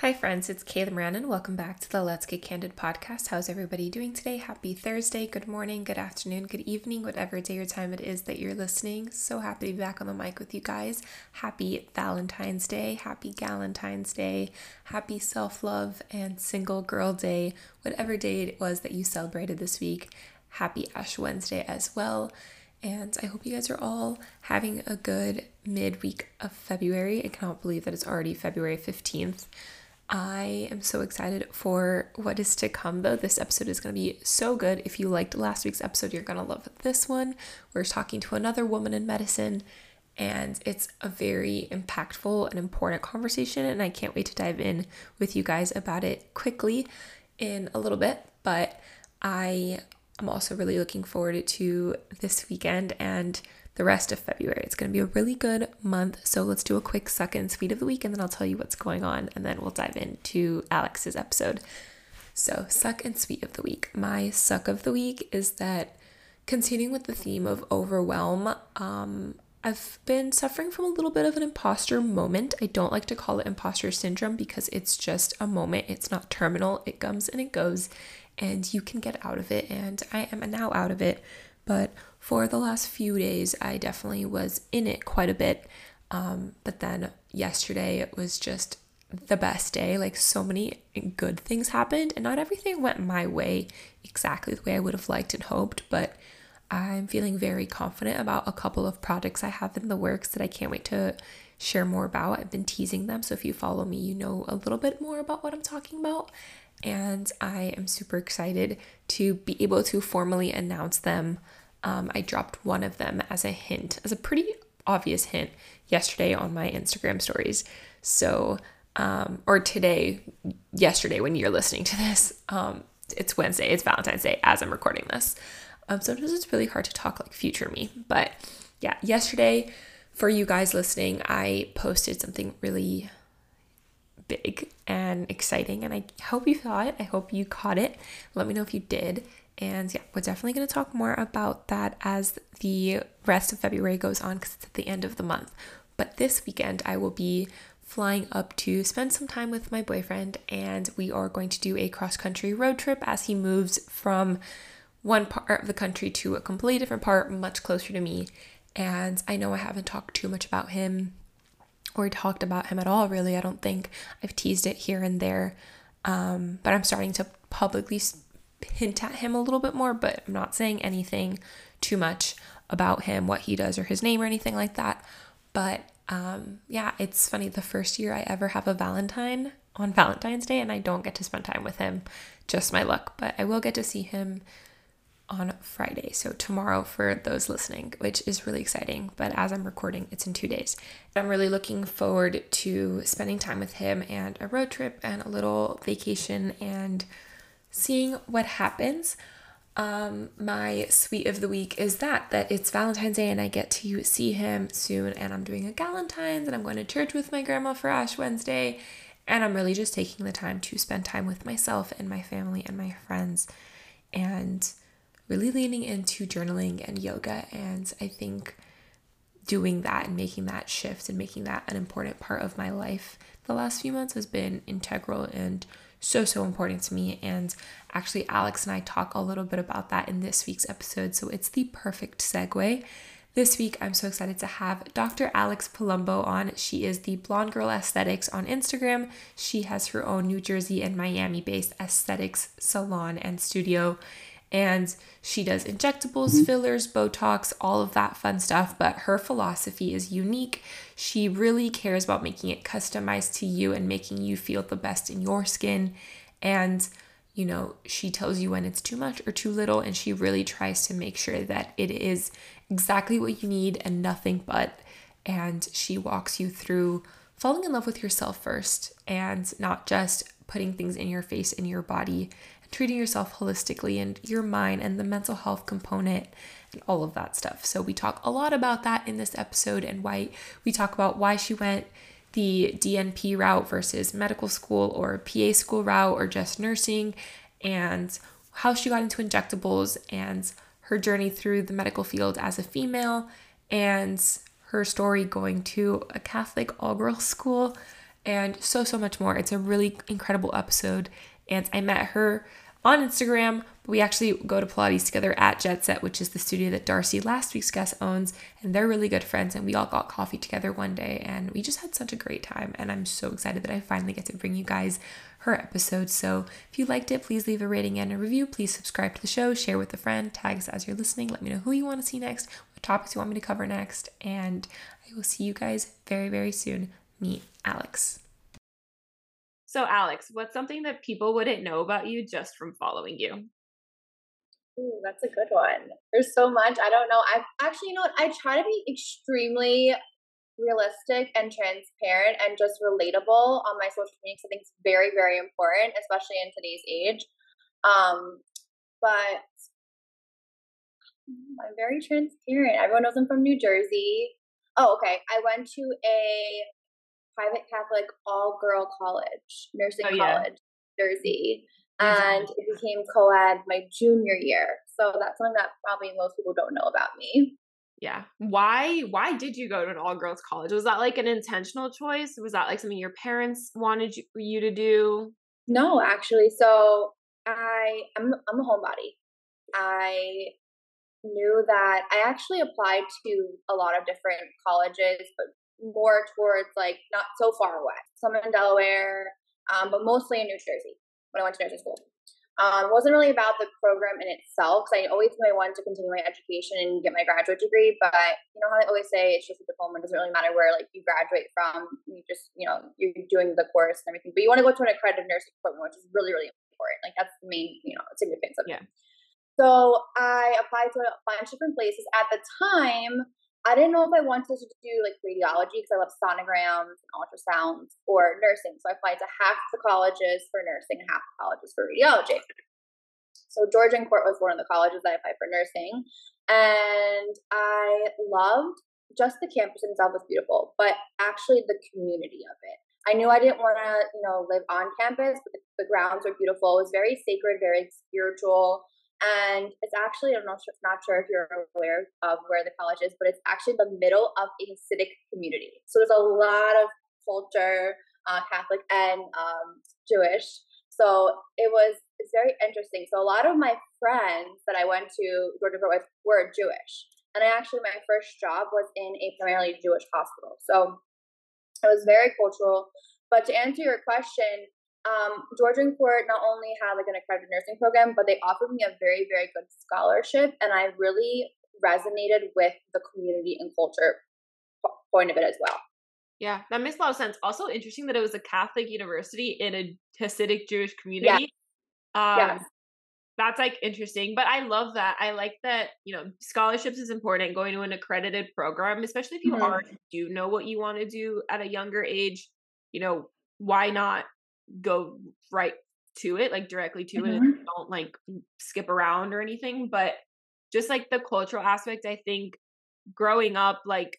Hi, friends, it's Kayla Moran, and welcome back to the Let's Get Candid podcast. How's everybody doing today? Happy Thursday, good morning, good afternoon, good evening, whatever day or time it is that you're listening. So happy to be back on the mic with you guys. Happy Valentine's Day, happy Galentine's Day, happy self love and single girl day, whatever day it was that you celebrated this week. Happy Ash Wednesday as well. And I hope you guys are all having a good midweek of February. I cannot believe that it's already February 15th. I am so excited for what is to come, though. This episode is going to be so good. If you liked last week's episode, you're going to love this one. We're talking to another woman in medicine, and it's a very impactful and important conversation. And I can't wait to dive in with you guys about it quickly in a little bit. But I am also really looking forward to this weekend and the rest of February. It's going to be a really good month. So let's do a quick suck and sweet of the week and then I'll tell you what's going on and then we'll dive into Alex's episode. So, suck and sweet of the week. My suck of the week is that continuing with the theme of overwhelm, um, I've been suffering from a little bit of an imposter moment. I don't like to call it imposter syndrome because it's just a moment. It's not terminal. It comes and it goes, and you can get out of it. And I am now out of it. But for the last few days, I definitely was in it quite a bit. Um, but then yesterday, it was just the best day. Like, so many good things happened, and not everything went my way exactly the way I would have liked and hoped. But I'm feeling very confident about a couple of projects I have in the works that I can't wait to share more about. I've been teasing them, so if you follow me, you know a little bit more about what I'm talking about. And I am super excited to be able to formally announce them um, I dropped one of them as a hint, as a pretty obvious hint yesterday on my Instagram stories. So, um, or today, yesterday when you're listening to this, um, it's Wednesday, it's Valentine's Day as I'm recording this. Um, sometimes it's really hard to talk like future me, but yeah, yesterday for you guys listening, I posted something really big and exciting, and I hope you saw it. I hope you caught it. Let me know if you did. And yeah, we're definitely going to talk more about that as the rest of February goes on because it's at the end of the month. But this weekend, I will be flying up to spend some time with my boyfriend, and we are going to do a cross country road trip as he moves from one part of the country to a completely different part, much closer to me. And I know I haven't talked too much about him or talked about him at all, really. I don't think I've teased it here and there, um, but I'm starting to publicly hint at him a little bit more, but I'm not saying anything too much about him, what he does, or his name, or anything like that. But um, yeah, it's funny. The first year I ever have a Valentine on Valentine's Day, and I don't get to spend time with him. Just my luck, but I will get to see him on Friday. So tomorrow for those listening, which is really exciting. But as I'm recording, it's in two days. I'm really looking forward to spending time with him and a road trip and a little vacation and seeing what happens. Um, my sweet of the week is that that it's Valentine's Day and I get to see him soon and I'm doing a Galentine's and I'm going to church with my grandma for Ash Wednesday and I'm really just taking the time to spend time with myself and my family and my friends and really leaning into journaling and yoga and I think doing that and making that shift and making that an important part of my life the last few months has been integral and so, so important to me. And actually, Alex and I talk a little bit about that in this week's episode. So it's the perfect segue. This week, I'm so excited to have Dr. Alex Palumbo on. She is the Blonde Girl Aesthetics on Instagram. She has her own New Jersey and Miami based aesthetics salon and studio and she does injectables, mm-hmm. fillers, Botox, all of that fun stuff. But her philosophy is unique. She really cares about making it customized to you and making you feel the best in your skin. And, you know, she tells you when it's too much or too little, and she really tries to make sure that it is exactly what you need and nothing but. And she walks you through falling in love with yourself first and not just putting things in your face, in your body, treating yourself holistically and your mind and the mental health component and all of that stuff. So we talk a lot about that in this episode and why we talk about why she went the DNP route versus medical school or PA school route or just nursing and how she got into injectables and her journey through the medical field as a female and her story going to a Catholic all girls school and so, so much more. It's a really incredible episode. And I met her on Instagram. We actually go to Pilates together at Jet Set, which is the studio that Darcy, last week's guest, owns. And they're really good friends. And we all got coffee together one day and we just had such a great time. And I'm so excited that I finally get to bring you guys her episode. So if you liked it, please leave a rating and a review. Please subscribe to the show, share with a friend, tag us as you're listening. Let me know who you want to see next, what topics you want me to cover next. And I will see you guys very, very soon. Meet Alex. So, Alex, what's something that people wouldn't know about you just from following you? Ooh, that's a good one. There's so much. I don't know. I actually, you know what? I try to be extremely realistic and transparent and just relatable on my social media because I think it's very, very important, especially in today's age. Um, but I'm very transparent. Everyone knows I'm from New Jersey. Oh, okay. I went to a private Catholic all girl college, nursing oh, yeah. college, Jersey. Mm-hmm. And it became co ed my junior year. So that's something that probably most people don't know about me. Yeah. Why why did you go to an all girls college? Was that like an intentional choice? Was that like something your parents wanted you, you to do? No, actually. So I I'm I'm a homebody. I knew that I actually applied to a lot of different colleges, but more towards like not so far away. Some in Delaware, um, but mostly in New Jersey when I went to nursing school. Um, wasn't really about the program in itself because I always knew I wanted to continue my education and get my graduate degree. But you know how they always say it's just a diploma; it doesn't really matter where like you graduate from. You just you know you're doing the course and everything. But you want to go to an accredited nursing program, which is really really important. Like that's the main you know significance of it. Yeah. So I applied to a bunch of different places. At the time, I didn't know if I wanted to do like radiology because I love sonograms and ultrasounds or nursing. So I applied to half the colleges for nursing and half the colleges for radiology. So Georgian-Court was one of the colleges I applied for nursing. And I loved just the campus itself was beautiful, but actually the community of it. I knew I didn't want to, you know, live on campus, but the grounds were beautiful. It was very sacred, very spiritual. And it's actually, I'm not sure, not sure if you're aware of where the college is, but it's actually the middle of a Hasidic community. So there's a lot of culture, uh, Catholic and um, Jewish. So it was it's very interesting. So a lot of my friends that I went to Georgia with were Jewish, and I actually my first job was in a primarily Jewish hospital. So it was very cultural. But to answer your question, um, Georgian-Court not only had like an accredited nursing program, but they offered me a very, very good scholarship, and I really resonated with the community and culture point of it as well. Yeah, that makes a lot of sense. Also interesting that it was a Catholic university in a Hasidic Jewish community. Yeah. Um, yes. That's like interesting, but I love that. I like that, you know, scholarships is important going to an accredited program, especially if you mm-hmm. already do know what you want to do at a younger age. You know, why not go right to it, like directly to mm-hmm. it. Don't like skip around or anything. But just like the cultural aspect, I think growing up, like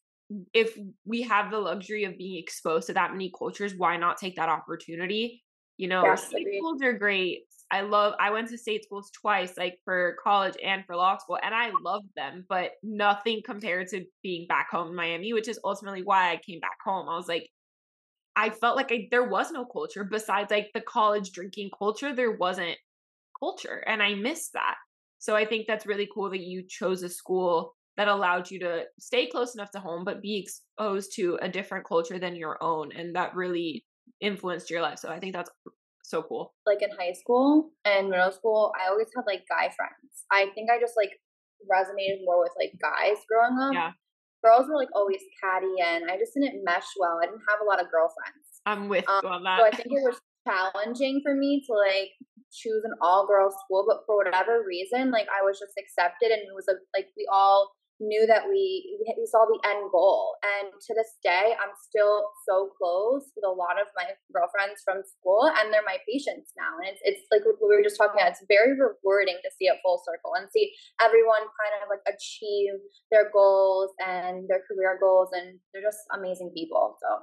if we have the luxury of being exposed to that many cultures, why not take that opportunity? You know, yes, state schools are great. I love I went to state schools twice, like for college and for law school, and I loved them, but nothing compared to being back home in Miami, which is ultimately why I came back home. I was like, I felt like I, there was no culture besides like the college drinking culture. There wasn't culture, and I missed that. So I think that's really cool that you chose a school that allowed you to stay close enough to home, but be exposed to a different culture than your own, and that really influenced your life. So I think that's so cool. Like in high school and middle school, I always had like guy friends. I think I just like resonated more with like guys growing up. Yeah girls were like always catty and I just didn't mesh well. I didn't have a lot of girlfriends. I'm with um, on that. So I think it was challenging for me to like choose an all girls school, but for whatever reason, like I was just accepted and it was a, like we all knew that we we saw the end goal and to this day i'm still so close with a lot of my girlfriends from school and they're my patients now and it's, it's like we were just talking about it's very rewarding to see it full circle and see everyone kind of like achieve their goals and their career goals and they're just amazing people so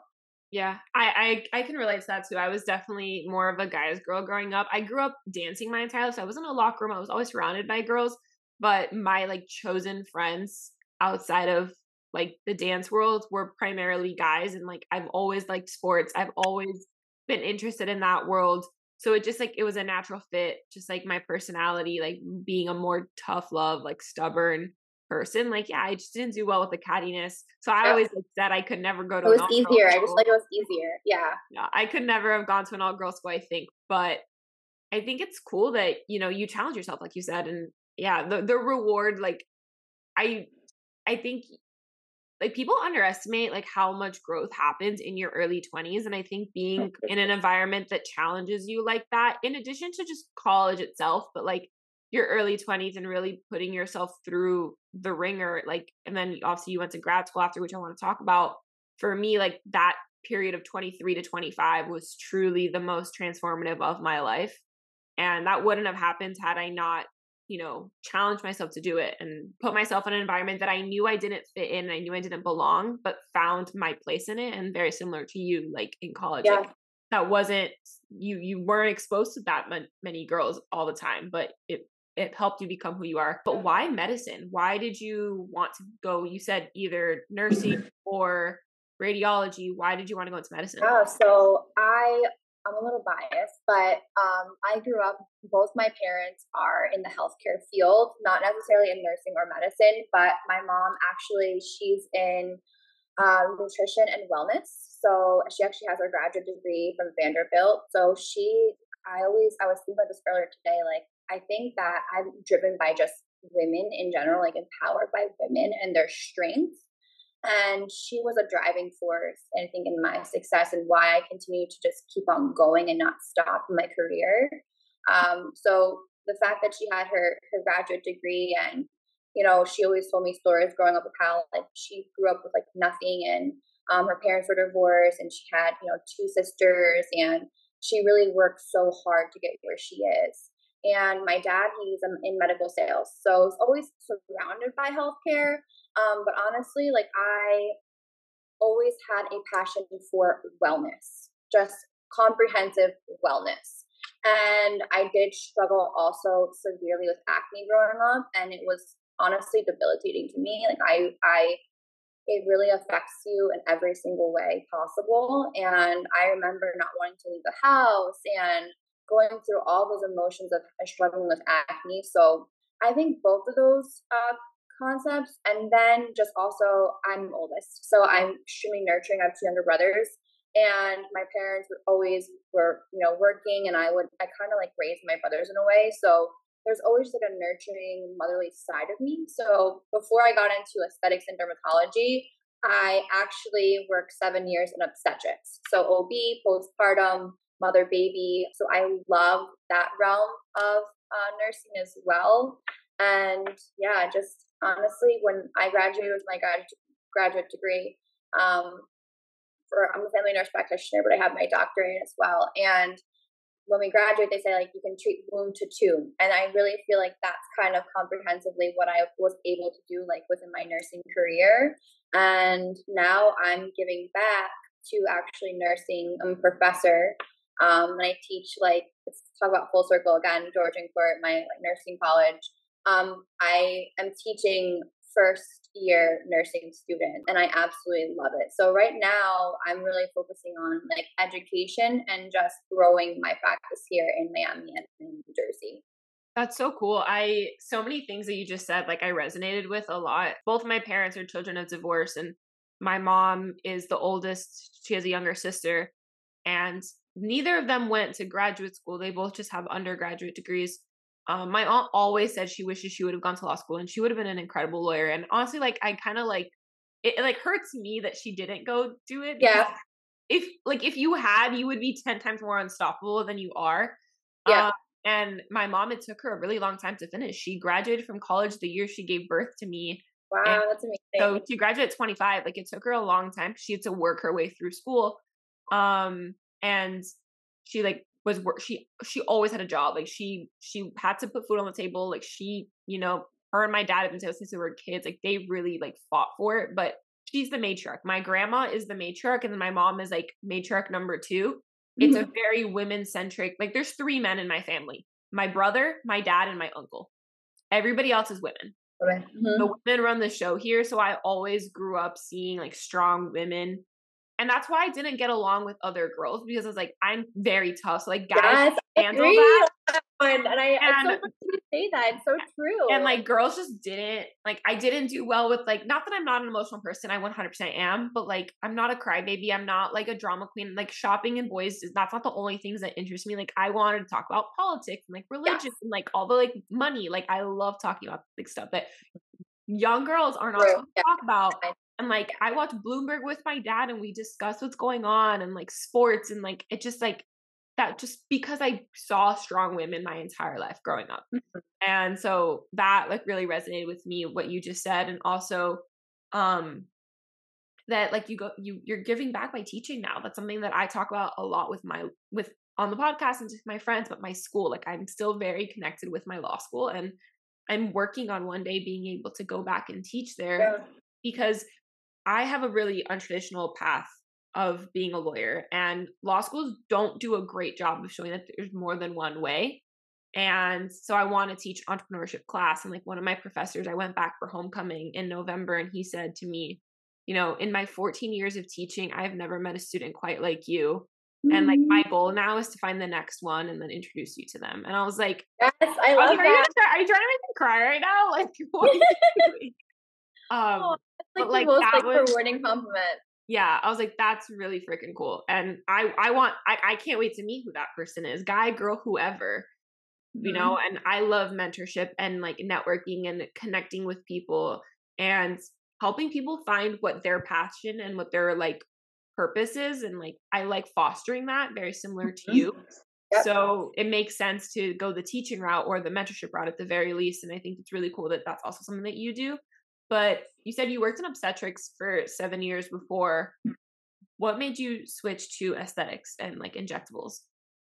yeah, I, I I can relate to that too. I was definitely more of a guy's girl growing up. I grew up dancing my entire life. So I was in a locker room. I was always surrounded by girls but my like chosen friends outside of like the dance world were primarily guys and like I've always liked sports. I've always been interested in that world. So it just like it was a natural fit, just like my personality, like being a more tough love, like stubborn person. Like, yeah, I just didn't do well with the cattiness. So I always like, said I could never go to. It was easier. I just like it was easier. Yeah. Yeah, I could never have gone to an all girls school. I think, but I think it's cool that you know you challenge yourself, like you said, and yeah, the the reward. Like, I I think like people underestimate like how much growth happens in your early 20s and i think oh, being in an environment that challenges you like that in addition to just college itself but like your early 20s and really putting yourself through the ringer like and then obviously you went to grad school after which i want to talk about for me like that period of 23 to 25 was truly the most transformative of my life and that wouldn't have happened had i not you know challenge myself to do it and put myself in an environment that i knew i didn't fit in and i knew i didn't belong but found my place in it and very similar to you like in college yeah. like, that wasn't you you weren't exposed to that many girls all the time but it it helped you become who you are. But why medicine? Why did you want to go? You said either nursing or radiology. Why did you want to go into medicine? Oh, so I I'm a little biased, but um, I grew up. Both my parents are in the healthcare field, not necessarily in nursing or medicine, but my mom actually she's in um, nutrition and wellness. So she actually has her graduate degree from Vanderbilt. So she, I always, I was thinking about this earlier today. Like I think that I'm driven by just women in general, like empowered by women and their strengths. And she was a driving force, I think, in my success and why I continue to just keep on going and not stop my career. Um, so the fact that she had her her graduate degree and you know she always told me stories growing up with how like she grew up with like nothing and um, her parents were divorced and she had you know two sisters and she really worked so hard to get where she is and my dad, he's in medical sales. So it's always surrounded by healthcare. Um, but honestly, like I always had a passion for wellness, just comprehensive wellness. And I did struggle also severely with acne growing up, and it was honestly debilitating to me. Like I, I, it really affects you in every single way possible. And I remember not wanting to leave the house and going through all those emotions of struggling with acne. So I think both of those uh, concepts, and then just also I'm oldest, so I'm extremely nurturing. I have two younger brothers, and my parents would always were you know working, and I would I kind of like raised my brothers in a way. So there's always like a nurturing motherly side of me. So before I got into aesthetics and dermatology, I actually worked seven years in obstetrics. So OB, postpartum, mother baby. So I love that realm of uh, nursing as well. And yeah, just honestly, when I graduated with my grad- graduate degree, um, for I'm a family nurse practitioner, but I have my doctorate as well. And when we graduate, they say like you can treat womb to tomb, and I really feel like that's kind of comprehensively what I was able to do like within my nursing career. And now I'm giving back to actually nursing. I'm a professor um, and I teach like talk about full circle again, Georgian Court, my like, nursing college. Um, I am teaching first year nursing students and I absolutely love it. So right now I'm really focusing on like education and just growing my practice here in Miami and in New Jersey. That's so cool. I so many things that you just said like I resonated with a lot. Both my parents are children of divorce and my mom is the oldest. She has a younger sister and neither of them went to graduate school. They both just have undergraduate degrees. Um, my aunt always said she wishes she would have gone to law school and she would have been an incredible lawyer. And honestly, like I kind of like it, it, like hurts me that she didn't go do it. Yeah. If like if you had, you would be ten times more unstoppable than you are. Yeah. Um, and my mom, it took her a really long time to finish. She graduated from college the year she gave birth to me. Wow, that's amazing. So to graduate at 25, like it took her a long time. She had to work her way through school. Um, and she like was work she she always had a job like she she had to put food on the table like she you know her and my dad have been together since they were kids like they really like fought for it but she's the matriarch my grandma is the matriarch and then my mom is like matriarch number 2 it's mm-hmm. a very women centric like there's three men in my family my brother my dad and my uncle everybody else is women mm-hmm. the women run the show here. So I always grew up seeing like strong women and that's why I didn't get along with other girls because I was like, I'm very tough. So like guys yes, handle that. And I, and, I so to say that. It's so true. And like girls just didn't like I didn't do well with like not that I'm not an emotional person, I 100% am, but like I'm not a crybaby. I'm not like a drama queen. Like shopping and boys is that's not the only things that interest me. Like I wanted to talk about politics and like religion yes. and like all the like money. Like I love talking about like stuff that young girls are not to yeah. talk about and like I watch Bloomberg with my dad and we discuss what's going on and like sports and like it just like that just because I saw strong women my entire life growing up. Mm-hmm. And so that like really resonated with me what you just said and also um that like you go you you're giving back by teaching now. That's something that I talk about a lot with my with on the podcast and just my friends but my school like I'm still very connected with my law school and I'm working on one day being able to go back and teach there yeah. because I have a really untraditional path of being a lawyer, and law schools don't do a great job of showing that there's more than one way. And so I want to teach entrepreneurship class. And like one of my professors, I went back for homecoming in November, and he said to me, You know, in my 14 years of teaching, I've never met a student quite like you. And like my mm-hmm. goal now is to find the next one and then introduce you to them. And I was like, Yes, I love I like, that. Are you, try, are you, trying to make me cry right now? Like, what are you doing? Um, oh, like like, most like was, rewarding compliment. Yeah, I was like, that's really freaking cool, and I I want I I can't wait to meet who that person is, guy, girl, whoever, mm-hmm. you know. And I love mentorship and like networking and connecting with people and helping people find what their passion and what their like purpose is, and like I like fostering that, very similar to mm-hmm. you. Yep. So it makes sense to go the teaching route or the mentorship route at the very least. And I think it's really cool that that's also something that you do. But you said you worked in obstetrics for seven years before. What made you switch to aesthetics and like injectables?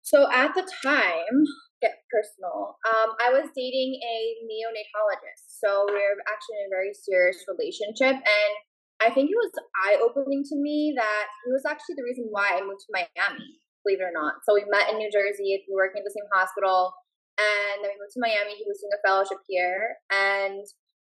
So at the time, get personal. Um, I was dating a neonatologist, so we are actually in a very serious relationship, and I think it was eye opening to me that he was actually the reason why I moved to Miami. Believe it or not. So we met in New Jersey. We were working at the same hospital, and then we moved to Miami. He was doing a fellowship here, and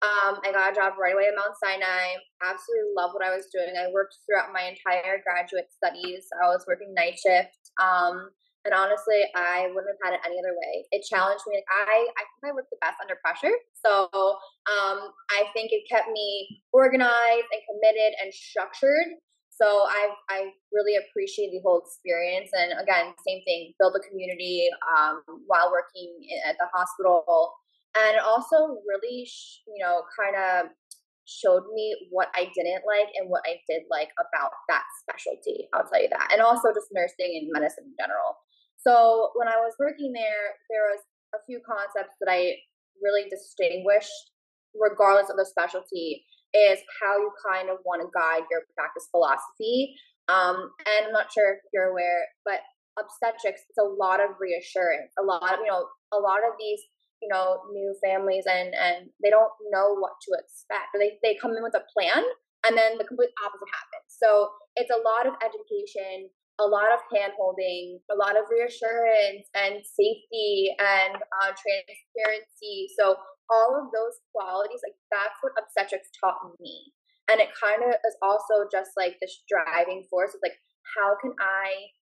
um, I got a job right away at Mount Sinai. Absolutely love what I was doing. I worked throughout my entire graduate studies. I was working night shift. Um, and honestly, I wouldn't have had it any other way. It challenged me. I, I think I worked the best under pressure. So um, I think it kept me organized and committed and structured. So I I really appreciate the whole experience. And again, same thing, build a community um, while working at the hospital and it also really you know kind of showed me what I didn't like and what I did like about that specialty. I'll tell you that. And also just nursing and medicine in general. So when I was working there, there was a few concepts that I really distinguished regardless of the specialty is how you kind of want to guide your practice philosophy. Um, and I'm not sure if you're aware, but obstetrics, it's a lot of reassurance. A lot of, you know, a lot of these you know new families and and they don't know what to expect they, they come in with a plan and then the complete opposite happens. So it's a lot of education a lot of hand holding a lot of reassurance and safety and uh, transparency. So all of those qualities like that's what obstetrics taught me. And it kind of is also just like this driving force of like how can i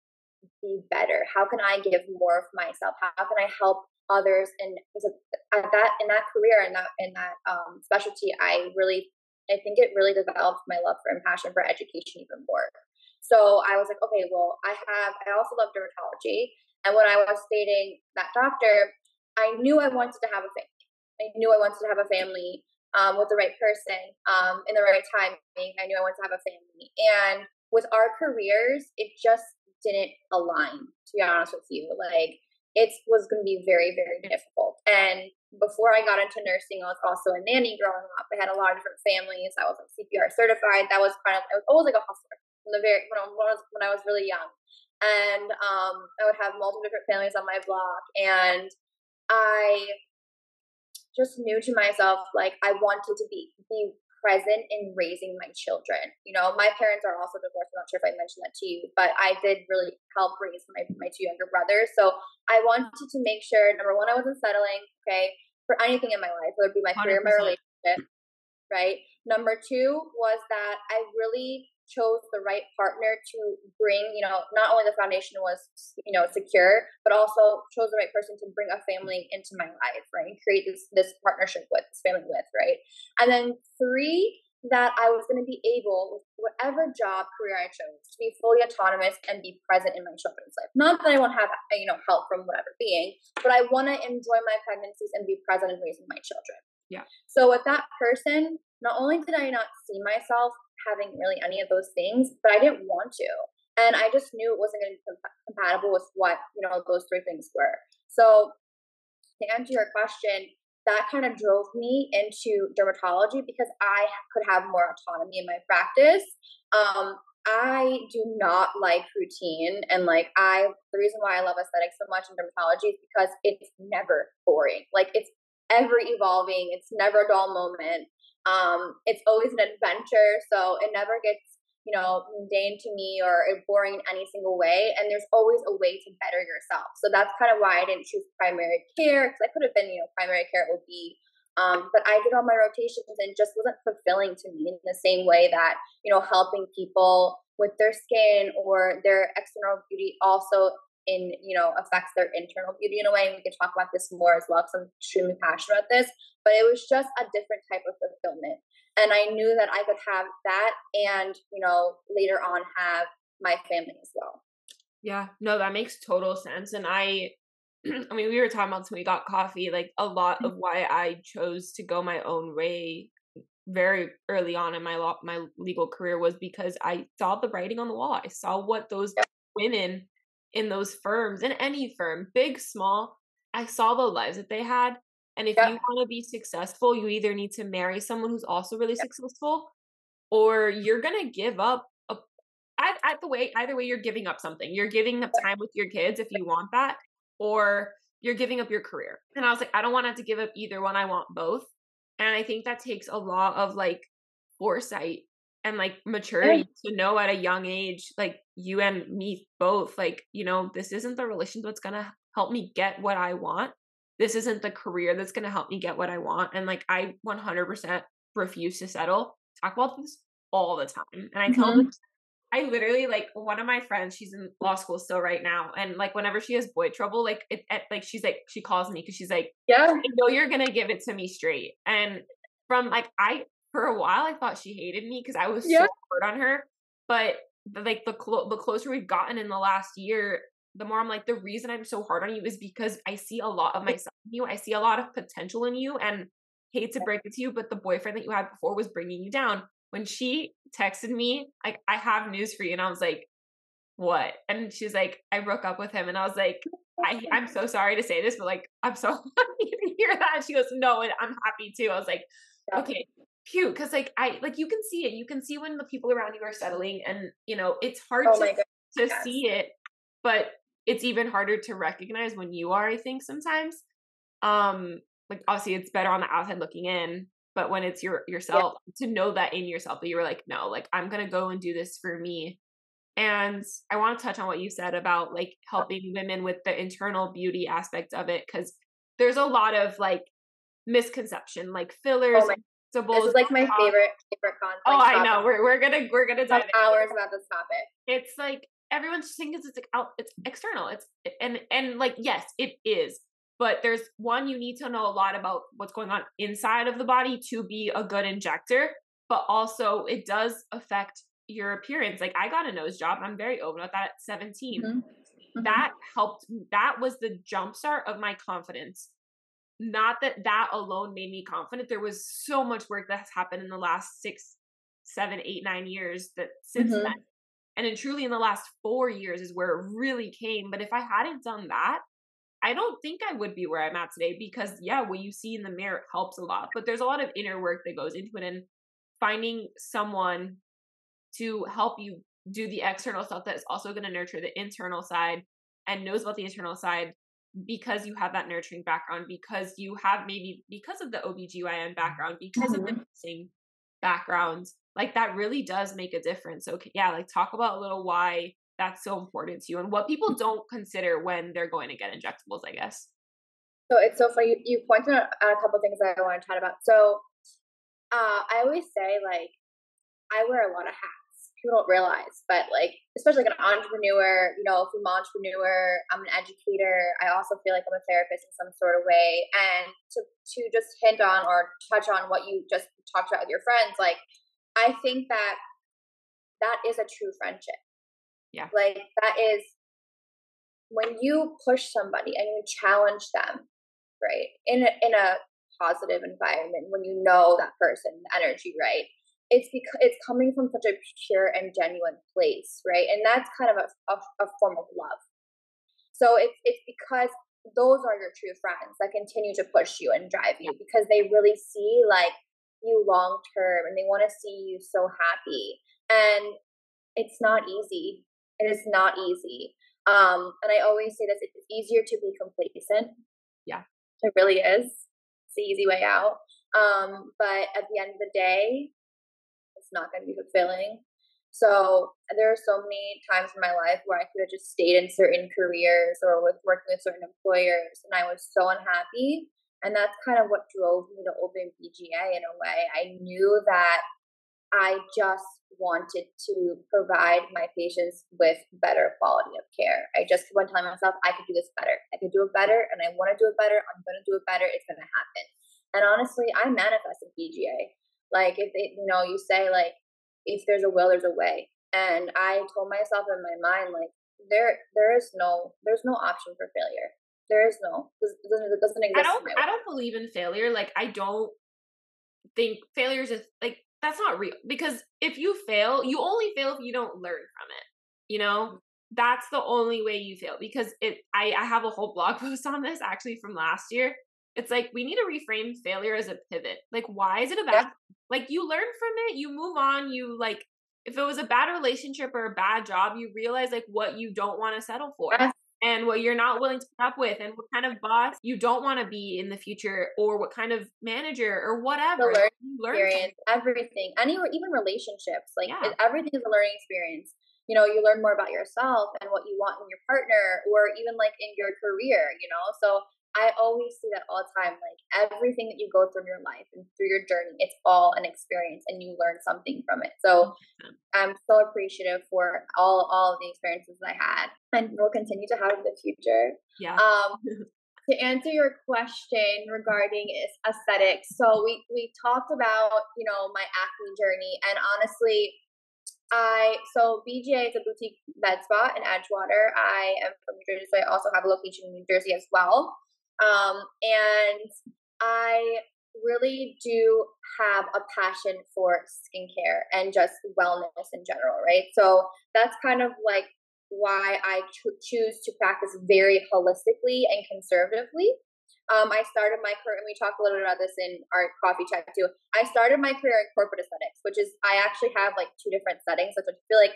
be better? How can i give more of myself? How can i help others and at that in that career and that in that um, specialty i really i think it really developed my love for and passion for education even more. So i was like okay well i have i also love dermatology and when i was dating that doctor i knew i wanted to have a family. I knew i wanted to have a family um, with the right person um, in the right timing. I knew i wanted to have a family. And with our careers it just didn't align to be honest with you. Like it was going to be very, very difficult. And before I got into nursing, I was also a nanny growing up. I had a lot of different families. I was CPR certified. That was kind of, I was always like a hustler from the very, when I was, when I was really young. And um, I would have multiple different families on my block. And I just knew to myself, like, I wanted to be, be present in raising my children. You know, my parents are also divorced. I'm not sure if I mentioned that to you, but I did really help raise my, my two younger brothers. So I wanted to make sure, number one, I wasn't settling, okay, for anything in my life, whether it be my 100%. career, my relationship. right? Number two was that I really chose the right partner to bring, you know, not only the foundation was, you know, secure, but also chose the right person to bring a family into my life, right? And create this this partnership with, this family with, right? And then three, that I was going to be able, with whatever job career I chose, to be fully autonomous and be present in my children's life. Not that I won't have, you know, help from whatever being, but I want to enjoy my pregnancies and be present in raising my children. Yeah. So with that person, not only did I not see myself having really any of those things, but I didn't want to. And I just knew it wasn't going to be compatible with what, you know, those three things were. So to answer your question, that kind of drove me into dermatology because I could have more autonomy in my practice. Um, I do not like routine and like I the reason why I love aesthetics so much in dermatology is because it's never boring. Like it's ever evolving, it's never a dull moment. Um, it's always an adventure, so it never gets you know mundane to me or boring in any single way. And there's always a way to better yourself. So that's kind of why I didn't choose primary care because I could have been you know primary care OB. Um, but I did all my rotations and just wasn't fulfilling to me in the same way that you know helping people with their skin or their external beauty also in you know affects their internal beauty in a way and we can talk about this more as well because i'm extremely passionate about this but it was just a different type of fulfillment. And i knew that i could have that and you know later on have my family as well. Yeah no that makes total sense and i i mean we were talking about when we got coffee like a lot of mm-hmm. why i chose to go my own way very early on in my law my legal career was because i saw the writing on the wall i saw what those women in those firms, in any firm, big, small, I saw the lives that they had. And if yeah. you want to be successful, you either need to marry someone who's also really yeah. successful, or you're gonna give up. A, at, the way, either way, you're giving up something. You're giving up time with your kids if you want that, or you're giving up your career. And I was like, I don't want to have to give up either one. I want both. And I think that takes a lot of like foresight and like maturity to know at a young age like you and me both like you know this isn't the relationship that's gonna help me get what i want this isn't the career that's gonna help me get what i want and like i 100% refuse to settle talk about this all the time and i tell mm-hmm. them I literally like one of my friends. She's in law school still right now, and like whenever she has boy trouble, like it, it like she's like she calls me because she's like, yeah, I know you're gonna give it to me straight. And from like I for a while I thought she hated me because I was yeah. so hard on her. But the, like the clo- the closer we've gotten in the last year, the more I'm like the reason I'm so hard on you is because I see a lot of myself in you. I see a lot of potential in you, and hate to break it to you, but the boyfriend that you had before was bringing you down. When she texted me, like I have news for you, and I was like, what? And she's like, I broke up with him, and I was like, I, I'm so sorry to say this, but like, I'm so happy to hear that. And she goes, no, and I'm happy too. I was like, okay, cute because like I like you can see it. You can see when the people around you are settling, and you know it's hard oh to to yes. see it, but it's even harder to recognize when you are. I think sometimes, um, like obviously it's better on the outside looking in, but when it's your yourself yeah. to know that in yourself that you were like, no, like I'm gonna go and do this for me. And I want to touch on what you said about like helping women with the internal beauty aspect of it because there's a lot of like misconception like oh fillers oh this is like my favorite favorite content. Oh, I know. We're we're gonna we're gonna dive hours about this topic. It's like everyone's thinking it's like out. It's external. It's and and like yes, it is. But there's one you need to know a lot about what's going on inside of the body to be a good injector. But also, it does affect your appearance. Like I got a nose job. I'm very open about that at 17. Mm-hmm. mm-hmm. That helped. That was the jumpstart of my confidence not that that alone made me confident. There was so much work that's happened in the last six seven eight nine years that since mm-hmm. then. And then truly in the last four years is where it really came. But if i hadn't done that i don't think i would be where i'm at today because yeah what you see in the mirror helps a lot. But there's a lot of inner work that goes into it and finding someone to help you do the external stuff that's also going to nurture the internal side and knows about the internal side because you have that nurturing background, because you have maybe because of the OBGYN background, because mm-hmm. of the mm-hmm. nursing background, like that really does make a difference. Okay, yeah, like talk about a little why that's so important to you and what people don't consider when they're going to get injectables, I guess. So it's so funny. You, you pointed out a couple things that I want to chat about. So uh, I always say like I wear a lot of hats people don't realize, but like, especially like an entrepreneur, you know, I'm an entrepreneur, I'm an educator. I also feel like I'm a therapist in some sort of way. And to, to just hint on or touch on what you just talked about with your friends, like, I think that that is a true friendship. Yeah. Like, that is when you push somebody and you challenge them, right, in a, in a positive environment, when you know that person, the energy, right? It's because it's coming from such a pure and genuine place, right? And that's kind of a, a, a form of love. So it's it's because those are your true friends that continue to push you and drive you because they really see like you long term and they want to see you so happy. And it's not easy. It is not easy. Um, and I always say this: it's easier to be complacent. Yeah, it really is. It's the easy way out. Um, but at the end of the day, it's not going to be fulfilling. So there are so many times in my life where I could have just stayed in certain careers or with working with certain employers, and I was so unhappy. And that's kind of what drove me to open BGA in a way. I knew that I just wanted to provide my patients with better quality of care. I just kept on telling myself I could do this better. I could do it better, and I want to do it better. I'm going to do it better. It's going to happen. And honestly, I manifested BGA. Like if they, you know, you say like, if there's a will, there's a way. And I told myself in my mind, like, there, there is no, there's no option for failure. There is no, it doesn't, it doesn't exist. I don't, I don't believe in failure. Like, I don't think failure is like that's not real because if you fail, you only fail if you don't learn from it. You know, that's the only way you fail because it. I, I have a whole blog post on this actually from last year it's like we need to reframe failure as a pivot. Like, why is it a bad? Yeah. Like, you learn from it, you move on, you like. If it was a bad relationship or a bad job, you realize like what you don't want to settle for. Yes. And what you're not willing to put up with, and what kind of boss you don't want to be in the future, or what kind of manager, or whatever. The learning experience, everything, any even relationships, like yeah. everything is a learning experience you know you learn more about yourself and what you want in your partner or even like in your career you know so I always see that all the time. Like everything that you go through in your life and through your journey, it's all an experience and you learn something from it. So I'm so appreciative for all all of the experiences that I had and will continue to have in the future. Yeah. Um to answer your question regarding aesthetics, so we we talked about, you know, my acne journey and honestly I so BGA is a boutique med spa in Edgewater. I am from New Jersey, so I also have a location in New Jersey as well. Um, and I really do have a passion for skincare and just wellness in general, right? So that's kind of like why I cho- choose to practice very holistically and conservatively. Um, I started my career, and we talked a little bit about this in our coffee chat too. I started my career in corporate aesthetics, which is I actually have like two different settings, which I feel like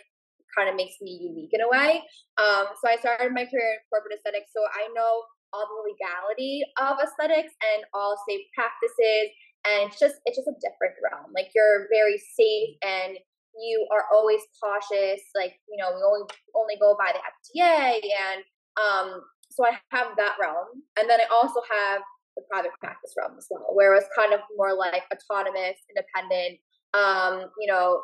kind of makes me unique in a way. Um, so I started my career in corporate aesthetics, so I know all the legality of aesthetics and all safe practices and it's just it's just a different realm. Like you're very safe and you are always cautious. Like you know we only only go by the fda and um so i have that realm. And then i also have the private practice realm as well where it's kind of more like autonomous independent um you know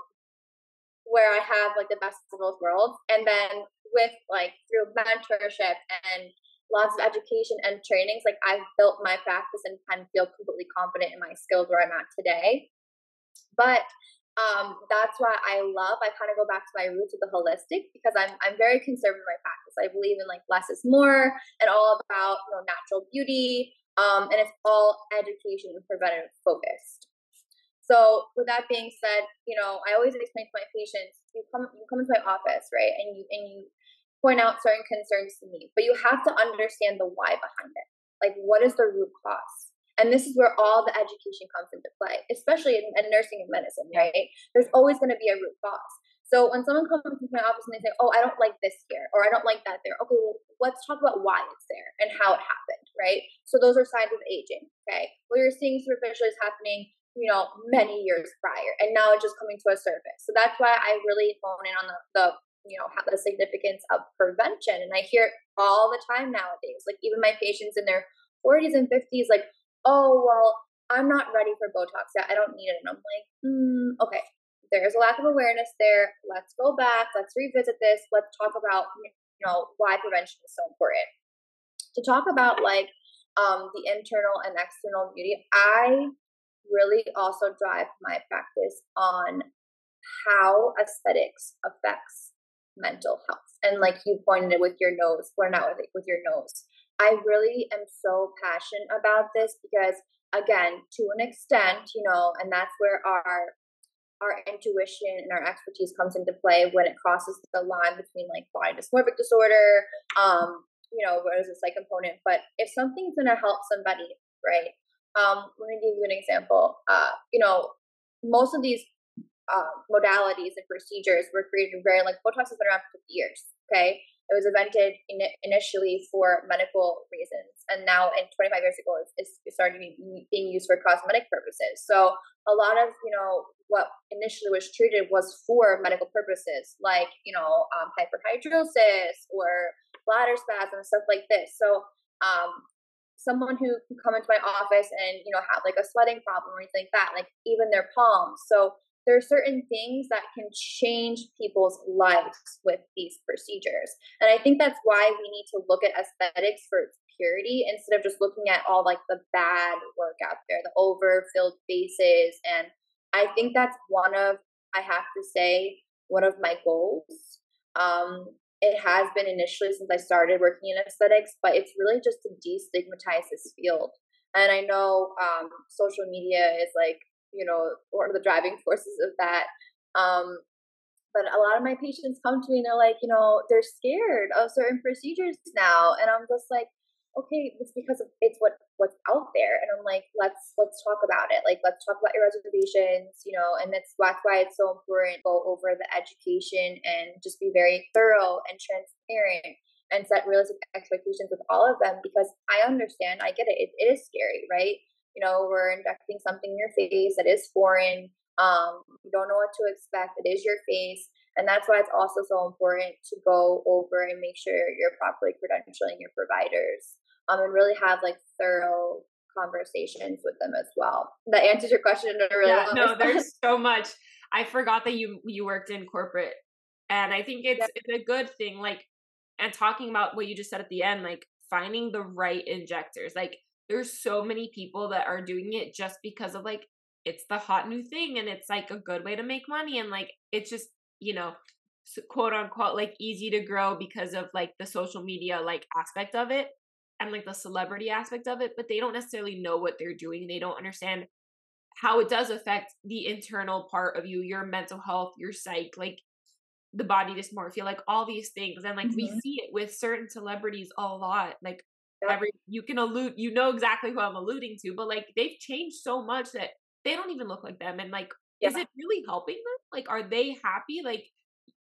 where i have like the best of both worlds. And then with like through mentorship and lots of education and trainings. Like I've built my practice and of feel completely confident in my skills where I'm at today. But um, that's why I love. I kind of go back to my roots of the holistic because I'm I'm very conservative in my practice. I believe in like less is more and all about you know natural beauty. Um, and it's all education and preventative focused. So with that being said, you know, I always explain to my patients, you come you come into my office, right? And you and you point out certain concerns to me, but you have to understand the why behind it. Like, what is the root cause? And this is where all the education comes into play, especially in, in nursing and medicine, right? There's always going to be a root cause. So when someone comes into my office and they say, "Oh, I don't like this here," or "I don't like that there," okay, well, let's talk about why it's there and how it happened, right? So those are signs of aging. Okay, what you're seeing superficially is happening, you know, many years prior, and now it's just coming to a surface. So that's why I really hone in on the, the you know the significance of prevention and i hear it all the time nowadays like even my patients in their 40s and 50s like oh well I'm not ready for Botox yet. I don't need it. And I'm like, mm, okay, there's a lack of awareness there. Let's go back. Let's revisit this. Let's talk about, you know, why prevention is so important. To talk about like um, the internal and external beauty, I really also drive my practice on how aesthetics affects mental health. And like you pointed it with your nose, or not with, with your nose. I really am so passionate about this because again, to an extent, you know, and that's where our our intuition and our expertise comes into play when it crosses the line between like body dysmorphic disorder, um, you know, whereas a psych component. But if something's gonna help somebody, right? Um, let me give you an example. Uh, you know, most of these uh, modalities and procedures were created very like Botox has been around for 50 years. Okay, it was invented in, initially for medical reasons, and now in 25 years ago, it's, it's started being used for cosmetic purposes. So a lot of you know what initially was treated was for medical purposes, like you know um, hyperhidrosis or bladder spasm stuff like this. So um, someone who can come into my office and you know have like a sweating problem or anything like that, like even their palms. So there are certain things that can change people's lives with these procedures. And I think that's why we need to look at aesthetics for its purity instead of just looking at all like the bad work out there, the overfilled faces. And I think that's one of, I have to say, one of my goals. Um, it has been initially since I started working in aesthetics, but it's really just to destigmatize this field. And I know um, social media is like you know, one of the driving forces of that. Um, but a lot of my patients come to me and they're like, you know, they're scared of certain procedures now, and I'm just like, okay, it's because of, it's what what's out there, and I'm like, let's let's talk about it. Like, let's talk about your reservations, you know, and that's that's why it's so important go over the education and just be very thorough and transparent and set realistic expectations with all of them because I understand, I get it, it, it is scary, right? You know, we're injecting something in your face that is foreign. Um, you don't know what to expect. It is your face. And that's why it's also so important to go over and make sure you're properly credentialing your providers um, and really have like thorough conversations with them as well. That answers your question in a really yeah, no, there's so much. I forgot that you you worked in corporate, and I think it's yeah. it's a good thing. Like, and talking about what you just said at the end, like finding the right injectors. Like, there's so many people that are doing it just because of like it's the hot new thing and it's like a good way to make money and like it's just you know quote unquote like easy to grow because of like the social media like aspect of it and like the celebrity aspect of it but they don't necessarily know what they're doing they don't understand how it does affect the internal part of you your mental health your psyche like the body dysmorphia like all these things and like mm-hmm. we see it with certain celebrities a lot like every you can allude you know exactly who i'm alluding to but like they've changed so much that they don't even look like them and like yeah. is it really helping them like are they happy like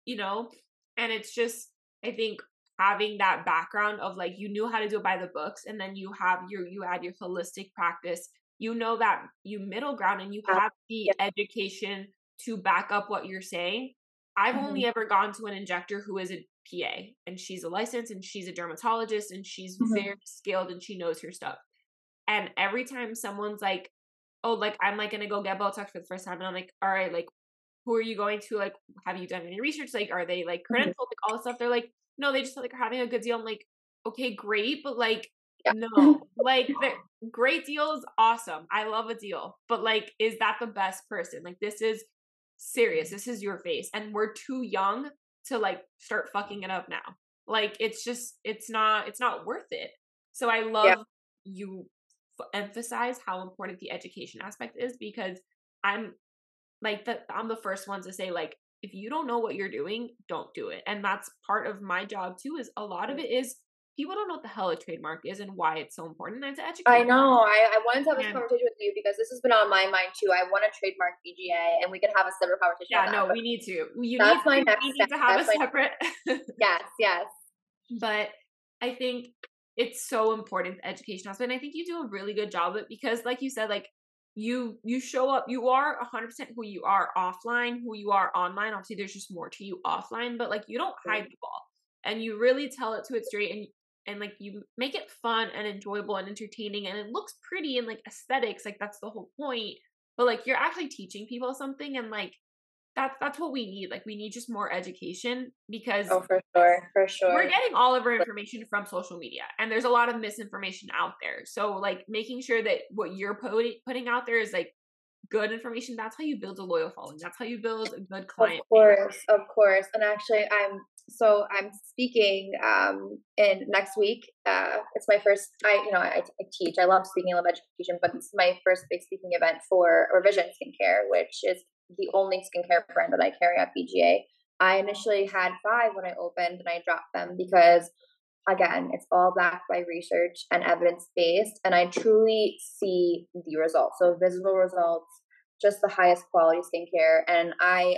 you know and it's just i think having that background of like you knew how to do it by the books and then you have your you add your holistic practice you know that you middle ground and you have the yeah. education to back up what you're saying i've mm-hmm. only ever gone to an injector who is a PA and she's a licensed and she's a dermatologist and she's mm-hmm. very skilled and she knows her stuff. And every time someone's like, oh, like I'm like gonna go get Botox for the first time, and I'm like, all right, like who are you going to? Like, have you done any research? Like, are they like credentialed? Mm-hmm. Like all this stuff. They're like, no, they just like are having a good deal. I'm like, okay, great, but like yeah. no, like the great deal is awesome. I love a deal, but like, is that the best person? Like, this is serious. This is your face, and we're too young to like start fucking it up now. Like it's just it's not it's not worth it. So I love yeah. you f- emphasize how important the education aspect is because I'm like the I'm the first one to say like if you don't know what you're doing, don't do it. And that's part of my job too is a lot of mm. it is people don't know what the hell a trademark is and why it's so important and to educate. I know. I, I wanted to have this and, conversation with you because this has been on my mind too. I want to trademark BGA and we could have a separate conversation. Yeah, no, we need to. You that's need, my next we need to have that's a separate. yes, yes. But I think it's so important the education aspect. And I think you do a really good job of it because, like you said, like you you show up you are 100% who you are offline who you are online obviously there's just more to you offline but like you don't hide the ball and you really tell it to it straight and and like you make it fun and enjoyable and entertaining and it looks pretty and like aesthetics like that's the whole point but like you're actually teaching people something and like that's that's what we need like we need just more education because oh for sure for sure. we're getting all of our information from social media and there's a lot of misinformation out there so like making sure that what you're putting putting out there is like good information that's how you build a loyal following that's how you build a good client of course of course and actually i'm so i'm speaking um in next week uh it's my first i you know I, I teach i love speaking i love education but it's my first big speaking event for revision skincare which is the only skincare brand that i carry at bga i initially had five when i opened and i dropped them because again it's all backed by research and evidence based and i truly see the results. So visible results just the highest quality skincare and i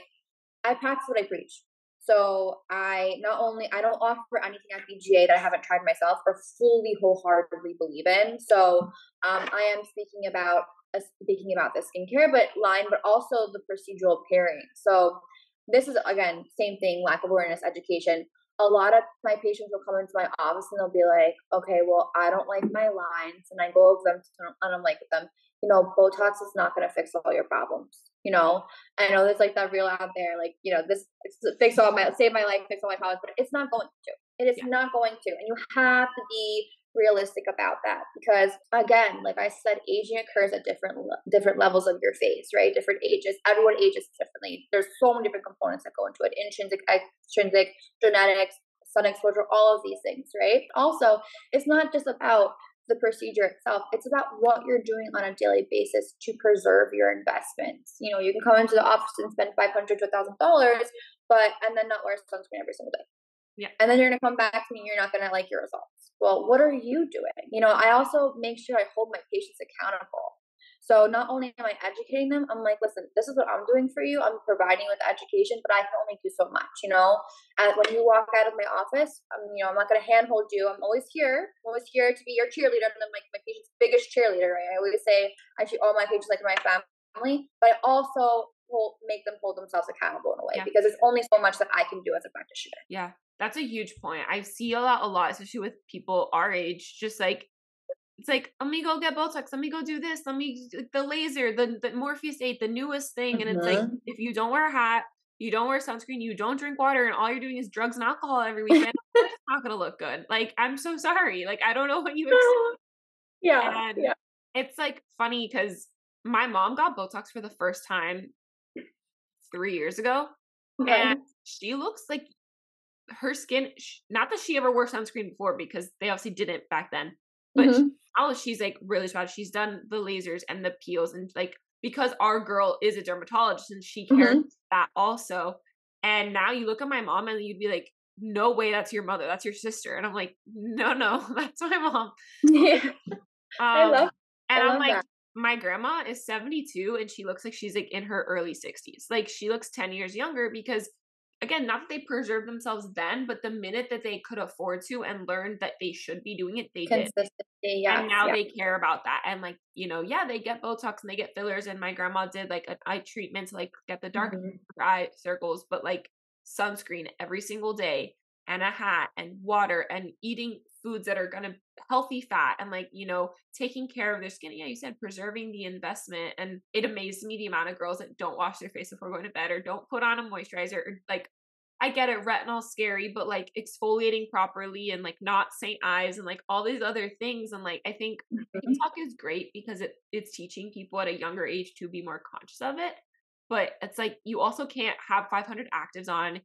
i practice what i preach so I not only I don't offer anything at BGA that I haven't tried myself or fully wholeheartedly believe in. So um, I am speaking about uh, speaking about the skincare, but line, but also the procedural pairing. So this is again same thing, lack of awareness, education. A lot of my patients will come into my office and they'll be like, "Okay, well, I don't like my lines," and I go over them and I'm like them, you know, Botox is not going to fix all your problems you know? I know there's like that real out there like you know this fix all my save my life fix all my problems but it's not going to. It is yeah. not going to and you have to be realistic about that because again like i said aging occurs at different different levels of your face right? Different ages. Everyone ages differently. There's so many different components that go into it intrinsic extrinsic genetics sun exposure all of these things right? Also it's not just about the procedure itself. It's about what you're doing on a daily basis to preserve your investments. You know, you can come into the office and spend five hundred to thousand dollars, but and then not wear sunscreen every single day. Yeah. And then you're gonna come back to me, you're not gonna like your results. Well, what are you doing? You know, I also make sure I hold my patients accountable. So not only am I educating them, I'm like, listen, this is what I'm doing for you. I'm providing with education, but I can only do so much, you know. And when you walk out of my office, I'm, you know, I'm not going to handhold you. I'm always here. I'm always here to be your cheerleader, and I'm like my patient's biggest cheerleader. Right? I always say I treat all my patients like my family, but I also will make them hold themselves accountable in a way yeah. because there's only so much that I can do as a practitioner. Yeah, that's a huge point. I see a lot, a lot, especially with people our age, just like it's like let me go get botox let me go do this let me the laser the, the morpheus 8 the newest thing and it's like mm-hmm. if you don't wear a hat you don't wear sunscreen you don't drink water and all you're doing is drugs and alcohol every weekend it's not gonna look good. Like i'm so sorry. Like i don't know what you expect yeah and yeah. it's like funny because my mom got botox for the first time three years ago okay. and she looks like her skin not that she ever wore sunscreen before because they obviously didn't back then but mm-hmm now she's like really smart. She's done the lasers and the peels and like because our girl is a dermatologist and she cares mm-hmm. that also. And now you look at my mom and you'd be like, no way, that's your mother, that's your sister. And I'm like, no, no, that's my mom. Yeah. Um, I love and I am like, that. my grandma is 72 and she looks like she's like in her early 60s. Like she looks 10 years younger because again, not that they preserved themselves then, but the minute that they could afford to and learned that they should be doing it, they did. Yes, and now yeah. they care about that. And like, you know, yeah, they get Botox and they get fillers. And my grandma did like an eye treatment to like get the dark mm-hmm. eye circles, but like sunscreen every single day and a hat and water and eating foods that are gonna healthy fat and like you know taking care of their skin yeah you said preserving the investment and it amazed me the amount of girls that don't wash their face before going to bed or don't put on a moisturizer or like I get it, retinol's scary, but like exfoliating properly and like not St. eyes and like all these other things. And like I think mm-hmm. TikTok is great because it it's teaching people at a younger age to be more conscious of it. But it's like you also can't have 500 actives on.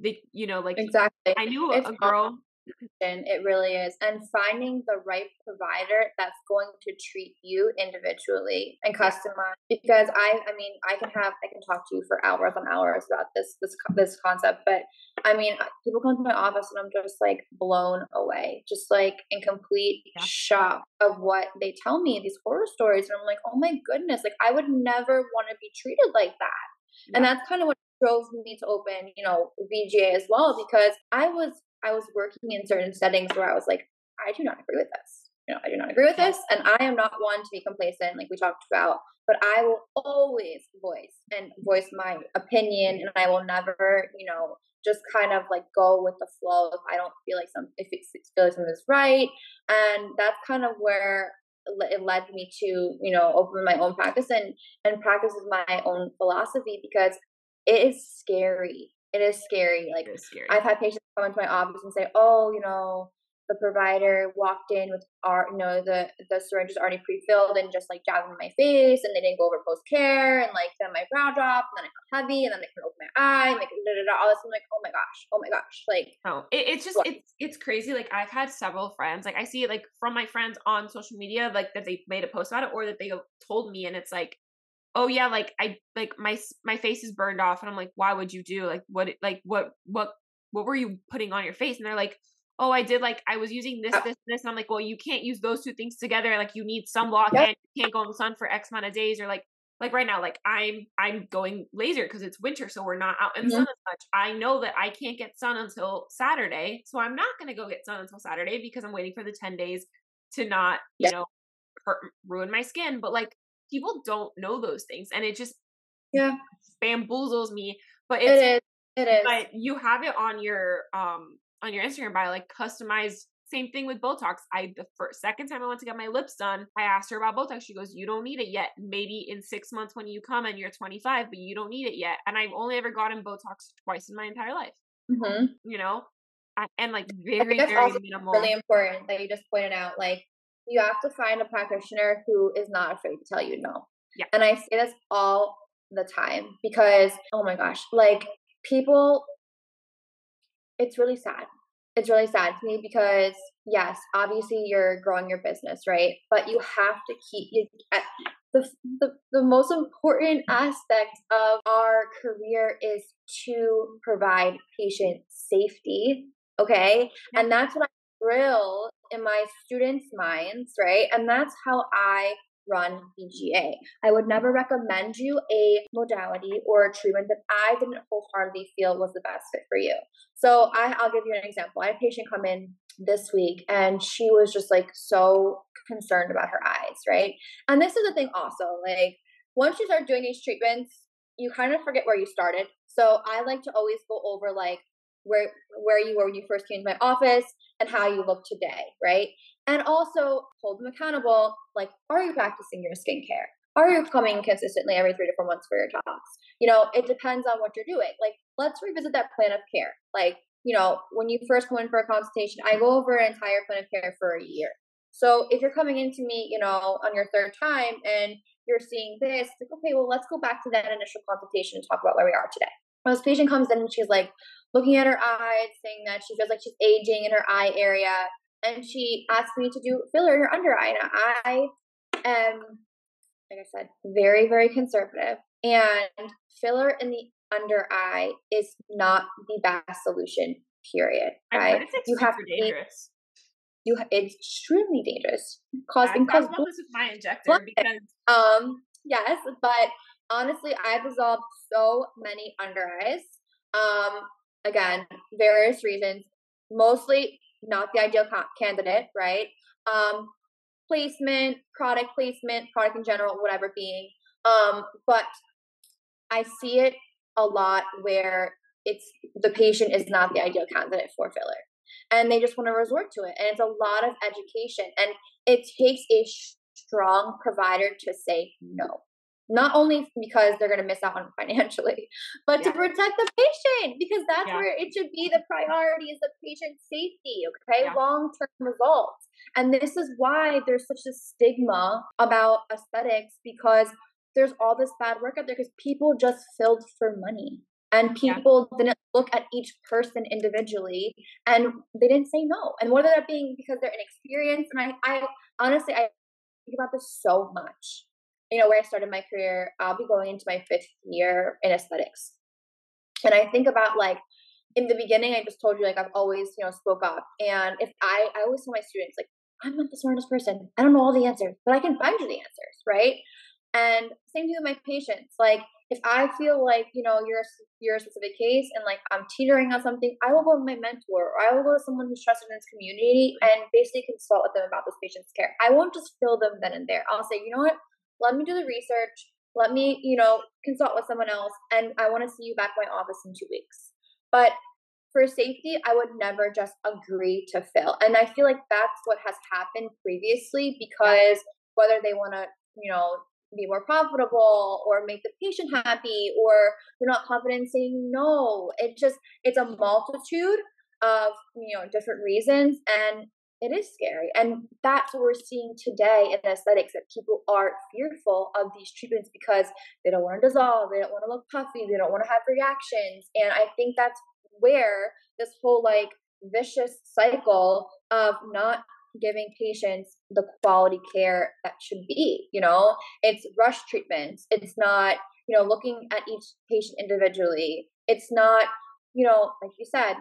The you know like exactly. I knew it's a girl it really is. And finding the right provider that's going to treat you individually and customize. Because I, I mean, I can have, I can talk to you for hours on hours about this, this, this concept. But I mean, people come to my office and I'm just like blown away, just like in complete yeah. shock of what they tell me, these horror stories. And I'm like, oh my goodness, like I would never want to be treated like that. Yeah. And that's kind of what drove me to open, you know, BGA as well, because I was I was working in certain settings where I was like, I do not agree with this. You know, I do not agree with this, and I am not one to be complacent, like we talked about. But I will always voice and voice my opinion, and I will never, you know, just kind of like go with the flow if I don't feel like some if it feels like something is right, and that's kind of where it led me to you know open my own practice and and practice with my own philosophy because it is scary. It is scary. Like scary. I've had patients come into my office and say, "Oh, you know, the provider walked in with our you know the the is already pre-filled and just like jabbed in my face and they didn't go over post care and like then my brow dropped and then I felt heavy and then they couldn't open my eye and like da, da, da, all this I'm like oh my gosh oh my gosh like oh it, it's just what? it's it's crazy like I've had several friends like I see it like from my friends on social media like that they made a post about it or that they told me and it's like oh yeah like I like my my face is burned off and I'm like why would you do like what like what what what were you putting on your face and they're like oh, I did like I was using this, this, this, and I'm like, well, you can't use those two things together. Like you need sunblock yep. and you can't go in the sun for X amount of days, or like like right now, like I'm I'm going laser because it's winter, so we're not out in the mm-hmm. sun as much. I know that I can't get sun until Saturday, so I'm not gonna go get sun until Saturday because I'm waiting for the 10 days to not, yep. you know, hurt, ruin my skin. But like people don't know those things, and it just yeah bamboozles me. But it's, it is. It is. But you have it on your um on your Instagram bio, like customized. Same thing with Botox. I the first second time I went to get my lips done, I asked her about Botox. She goes, "You don't need it yet. Maybe in six months when you come and you're 25, but you don't need it yet." And I've only ever gotten Botox twice in my entire life. Mm-hmm. You know, I, and like very very minimal. Really important that you just pointed out. Like you have to find a practitioner who is not afraid to tell you no. Yeah. And I say this all the time because oh my gosh, like people it's really sad. It's really sad to me because yes, obviously you're growing your business, right? But you have to keep you the, the the most important aspect of our career is to provide patient safety, okay? And that's what I drill in my students' minds, right? And that's how I run BGA. I would never recommend you a modality or a treatment that I didn't wholeheartedly feel was the best fit for you. So I, I'll give you an example. I had a patient come in this week and she was just like so concerned about her eyes, right? And this is the thing also, like once you start doing these treatments, you kind of forget where you started. So I like to always go over like where where you were when you first came to my office and how you look today, right? And also hold them accountable. Like, are you practicing your skincare? Are you coming consistently every three to four months for your tox? You know, it depends on what you're doing. Like, let's revisit that plan of care. Like, you know, when you first come in for a consultation, I go over an entire plan of care for a year. So if you're coming into me, you know, on your third time and you're seeing this, like, okay, well, let's go back to that initial consultation and talk about where we are today. When this patient comes in and she's like looking at her eyes, saying that she feels like she's aging in her eye area, and she asked me to do filler in her under eye. And I am, like I said, very, very conservative. And filler in the under eye is not the best solution. Period. Right? you have to dangerous. You it's extremely dangerous. Yeah, cause this with my injector because um yes, but honestly, I've dissolved so many under eyes. Um, again, various reasons. Mostly not the ideal candidate, right? Um, placement, product placement, product in general, whatever being. Um, but I see it a lot where it's the patient is not the ideal candidate for filler and they just want to resort to it. And it's a lot of education and it takes a strong provider to say no not only because they're going to miss out on financially, but yeah. to protect the patient because that's yeah. where it should be. The priority is the patient safety, okay? Yeah. Long term results. And this is why there's such a stigma about aesthetics because there's all this bad work out there because people just filled for money and people didn't look at each person individually and they didn't say no. And whether that being because they're inexperienced, and I, I honestly, I think about this so much you know, where I started my career, I'll be going into my fifth year in aesthetics. And I think about like in the beginning, I just told you like I've always, you know, spoke up. And if I I always tell my students, like, I'm not the smartest person. I don't know all the answers, but I can find you the answers, right? And same thing with my patients. Like if I feel like, you know, you're you're a specific case and like I'm teetering on something, I will go to my mentor or I will go to someone who's trusted in this community and basically consult with them about this patient's care. I won't just fill them then and there. I'll say, you know what? Let me do the research let me you know consult with someone else and i want to see you back in my office in two weeks but for safety, I would never just agree to fill. And I feel like that's what has happened previously because whether they want to, you know, be more profitable or make the patient happy or you're not confident in saying no. It just it's a multitude of you know different reasons and it is scary and that's what we're seeing today in aesthetics that people are fearful of these treatments because they don't want to dissolve they don't want to look puffy they don't want to have reactions and i think that's where this whole like vicious cycle of not giving patients the quality care that should be you know? It's rush treatments it's not you know looking at each patient individually it's not you know like you said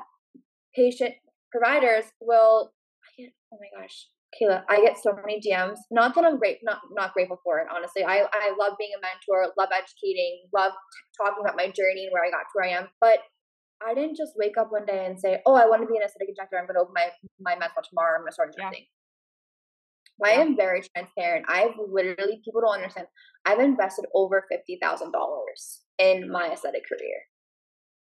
patient providers will oh my gosh Kayla, I get so many DMs. Not that I'm great, not not grateful for it. Honestly, I I love being a mentor, love educating, love t- talking about my journey and where I got to where I am. But I didn't just wake up one day and say, "Oh, I want to be an aesthetic injector. I'm going to open my my med tomorrow. I'm going to start injecting." Yeah. I am very transparent. I've literally people don't understand. I've invested over fifty thousand dollars in my aesthetic career.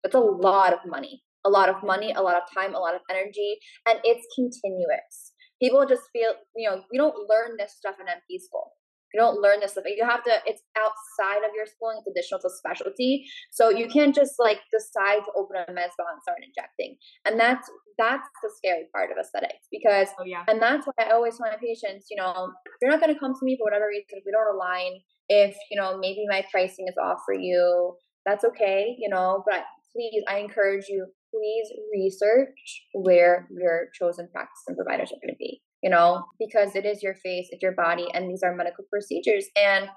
That's a lot of money. A lot of money, a lot of time, a lot of energy, and it's continuous. People just feel, you know, we don't learn this stuff in NP school you don't learn this stuff. You have to, it's outside of your schooling, it's additional to specialty. So you can't just like decide to open a med spa and start injecting. And that's that's the scary part of aesthetics because oh, yeah. and that's why I always tell my patients, you know, you're not gonna come to me for whatever reason, if we don't align, if you know, maybe my pricing is off for you, that's okay, you know, but please I encourage you, please research where your chosen practice and providers are gonna be you know? Because it is your face it's your body and these are medical procedures. And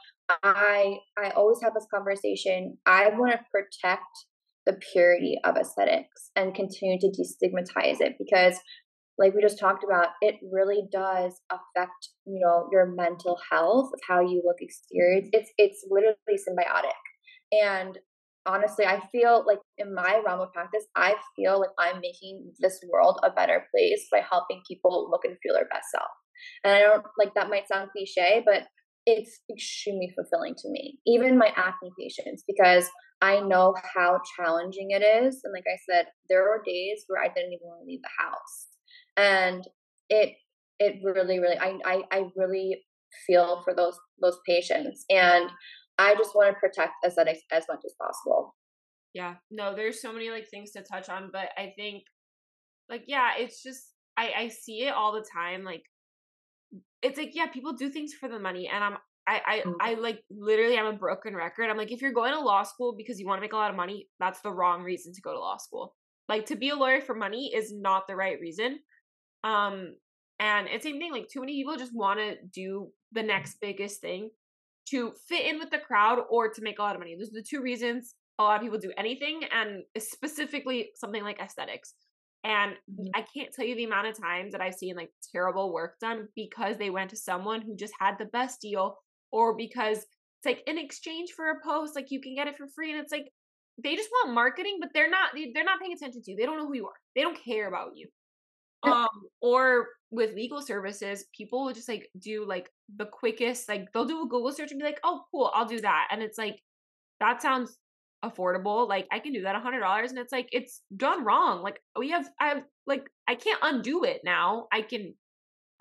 i i always have this conversation i want to protect the purity of aesthetics and continue to destigmatize it because like we just talked about it really does affect you know your mental health of how you look exterior. It's it's literally symbiotic. And honestly, I feel like in my realm of practice, I feel like I'm making this world a better place by helping people look and feel their best self. And I don't like that might sound cliche, but it's extremely fulfilling to me, even my acne patients, because I know how challenging it is. And like I said, there are days where I didn't even want to leave the house. And it it really, really I I, I really feel for those those patients. And I just want to protect aesthetics as much as possible. Yeah, no, there's so many like things to touch on, but I think like yeah, it's just I I see it all the time. Like it's like yeah, people do things for the money, and I'm I I mm-hmm. I like literally I'm a broken record. I'm like if you're going to law school because you want to make a lot of money, that's the wrong reason to go to law school. Like to be a lawyer for money is not the right reason. Um and it's same thing like too many people just want to do the next biggest thing to fit in with the crowd or to make a lot of money. Those are the two reasons a lot of people do anything, and specifically something like aesthetics. And mm-hmm. I can't tell you the amount of times that I've seen like terrible work done because they went to someone who just had the best deal, or because it's like in exchange for a post, like you can get it for free, and it's like they just want marketing, but they're not they're not paying attention to you. They don't know who you are. They don't care about you. Um, or with legal services, people will just like do like the quickest, like they'll do a Google search and be like, oh, cool, I'll do that. And it's like, that sounds affordable. Like I can do that a hundred dollars. And it's like, it's done wrong. Like we have, I have, like, I can't undo it now. I can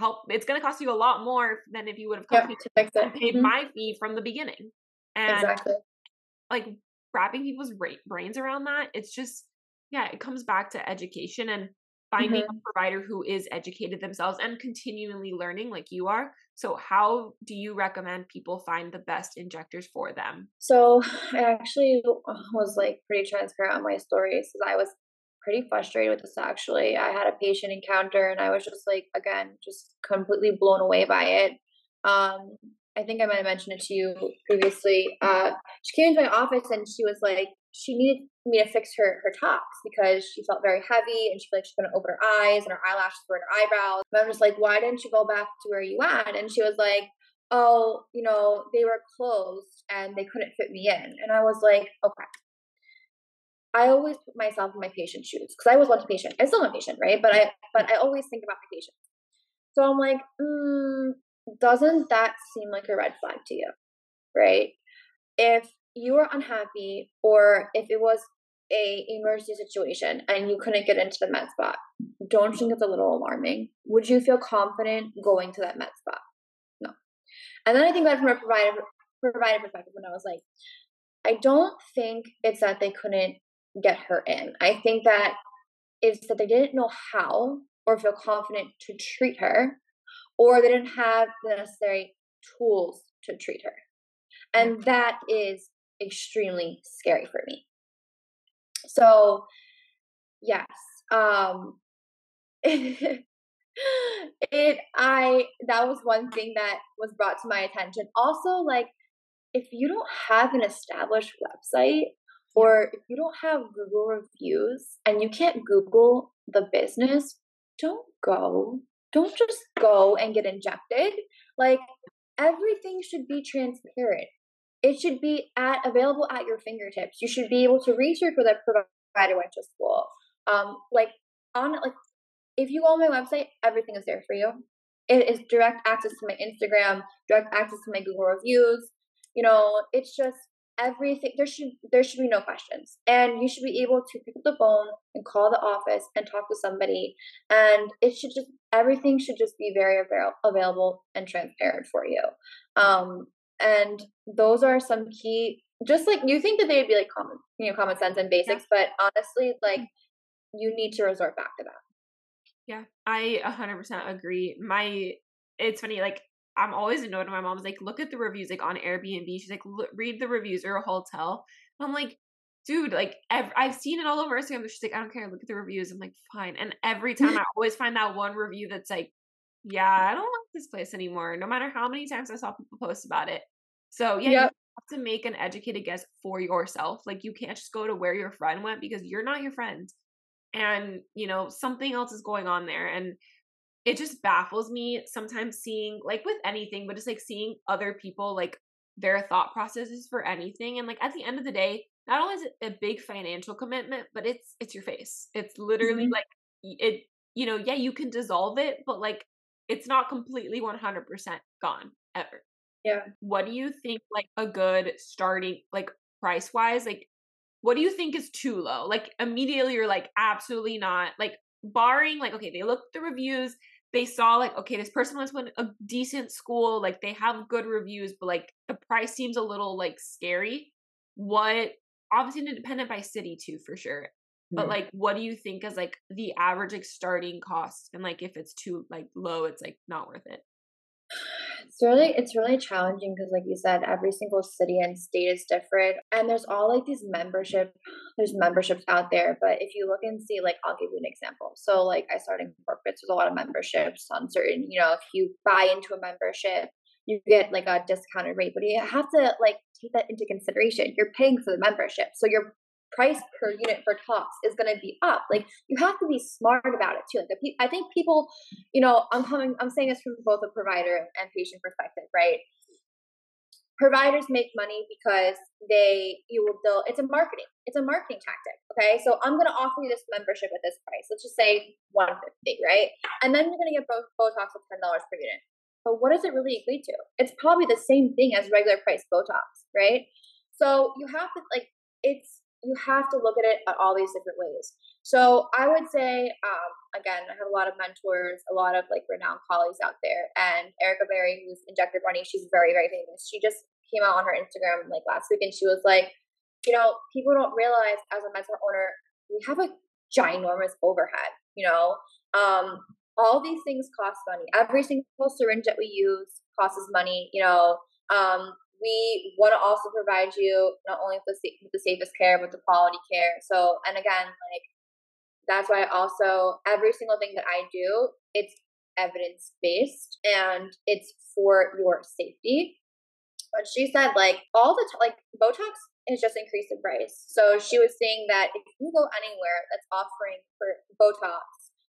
help. It's going to cost you a lot more than if you would have come yep, to and paid mm-hmm. my fee from the beginning. And exactly. like wrapping people's brains around that, it's just, yeah, it comes back to education and finding mm-hmm. a provider who is educated themselves and continually learning like you are. So, how do you recommend people find the best injectors for them? So, I actually was like pretty transparent on my stories because I was pretty frustrated with this actually. I had a patient encounter and I was just like, again, just completely blown away by it. Um, I think I might have mentioned it to you previously. Uh, she came into my office and she was like, she needed me to fix her her tops because she felt very heavy and she felt like she couldn't open her eyes and her eyelashes were in her eyebrows. And I'm just like, why didn't you go back to where you at? And she was like, oh, you know, they were closed and they couldn't fit me in. And I was like, okay. I always put myself in my patient's shoes because I was once a patient. I still am a patient, right? But I but I always think about my patients. So I'm like, mm, doesn't that seem like a red flag to you? Right? If you were unhappy or if it was a emergency situation and you couldn't get into the med spot, don't you think it's a little alarming? Would you feel confident going to that med spot? No. And then I think that from a provider provider perspective, when I was like, I don't think it's that they couldn't get her in. I think that it's that they didn't know how or feel confident to treat her, or they didn't have the necessary tools to treat her. And that is extremely scary for me. So, yes, um, it, I, that was one thing that was brought to my attention. Also, like, if you don't have an established website or if you don't have Google reviews and you can't Google the business, don't go. Don't just go and get injected. Like everything should be transparent. It should be at available at your fingertips. You should be able to research where that provider went to school. Um, like on like if you go on my website, everything is there for you. It is direct access to my Instagram, direct access to my Google reviews. You know, it's just everything there should there should be no questions and you should be able to pick up the phone and call the office and talk to somebody and it should just everything should just be very available and transparent for you um and those are some key just like you think that they'd be like common you know common sense and basics yeah. but honestly like mm-hmm. you need to resort back to that yeah i 100% agree my it's funny like I'm always annoyed when my mom's like, look at the reviews, like on Airbnb. She's like, read the reviews or a hotel. And I'm like, dude, like ev- I've seen it all over Instagram. She's like, I don't care. Look at the reviews. I'm like, fine. And every time I always find that one review that's like, yeah, I don't like this place anymore. No matter how many times I saw people post about it. So yeah, yep. you have to make an educated guess for yourself. Like you can't just go to where your friend went because you're not your friend. And you know, something else is going on there. And it just baffles me sometimes seeing like with anything but just like seeing other people like their thought processes for anything and like at the end of the day not only is it a big financial commitment but it's it's your face it's literally mm-hmm. like it you know yeah you can dissolve it but like it's not completely 100% gone ever yeah. What do you think like a good starting like price wise like what do you think is too low? Like immediately you're like absolutely not. Like barring like okay they looked the reviews they saw like okay this person went to a decent school like they have good reviews but like the price seems a little like scary what obviously independent by city too for sure but mm-hmm. like what do you think is like the average like starting cost? And like if it's too like low it's like not worth it it's really it's really challenging because like you said every single city and state is different and there's all like these membership there's memberships out there but if you look and see like i'll give you an example. So like i started in corporates there's a lot of memberships on certain you know if you buy into a membership you get like a discounted rate but you have to like take that into consideration. You're paying for the membership so you're price per unit for tox is going to be up. Like you have to be smart about it too. Like I think people, you know, I'm coming, I'm saying this from both a provider and patient perspective, right? Providers make money because they, you will build, it's a marketing, it's a marketing tactic. Okay. So I'm going to offer you this membership at this price. Let's just say 150, right? And then you're going to get both Botox for $10 per unit. But what does it really equate to? It's probably the same thing as regular price Botox, right? So you have to like, it's, you have to look at it at all these different ways. So I would say, um, again, I have a lot of mentors, a lot of like renowned colleagues out there, and Erica Berry, who's injected running, she's very, very famous. She just came out on her Instagram like last week, and she was like, you know, people don't realize as a mentor owner, we have a ginormous overhead. You know, um, all these things cost money. Every single syringe that we use costs money. You know, um, we want to also provide you not only with the, with the safest care but the quality care. So and again like that's why also every single thing that i do it's evidence based and it's for your safety. But she said like all the t- like botox has just increased in price. So she was saying that if you go anywhere that's offering for botox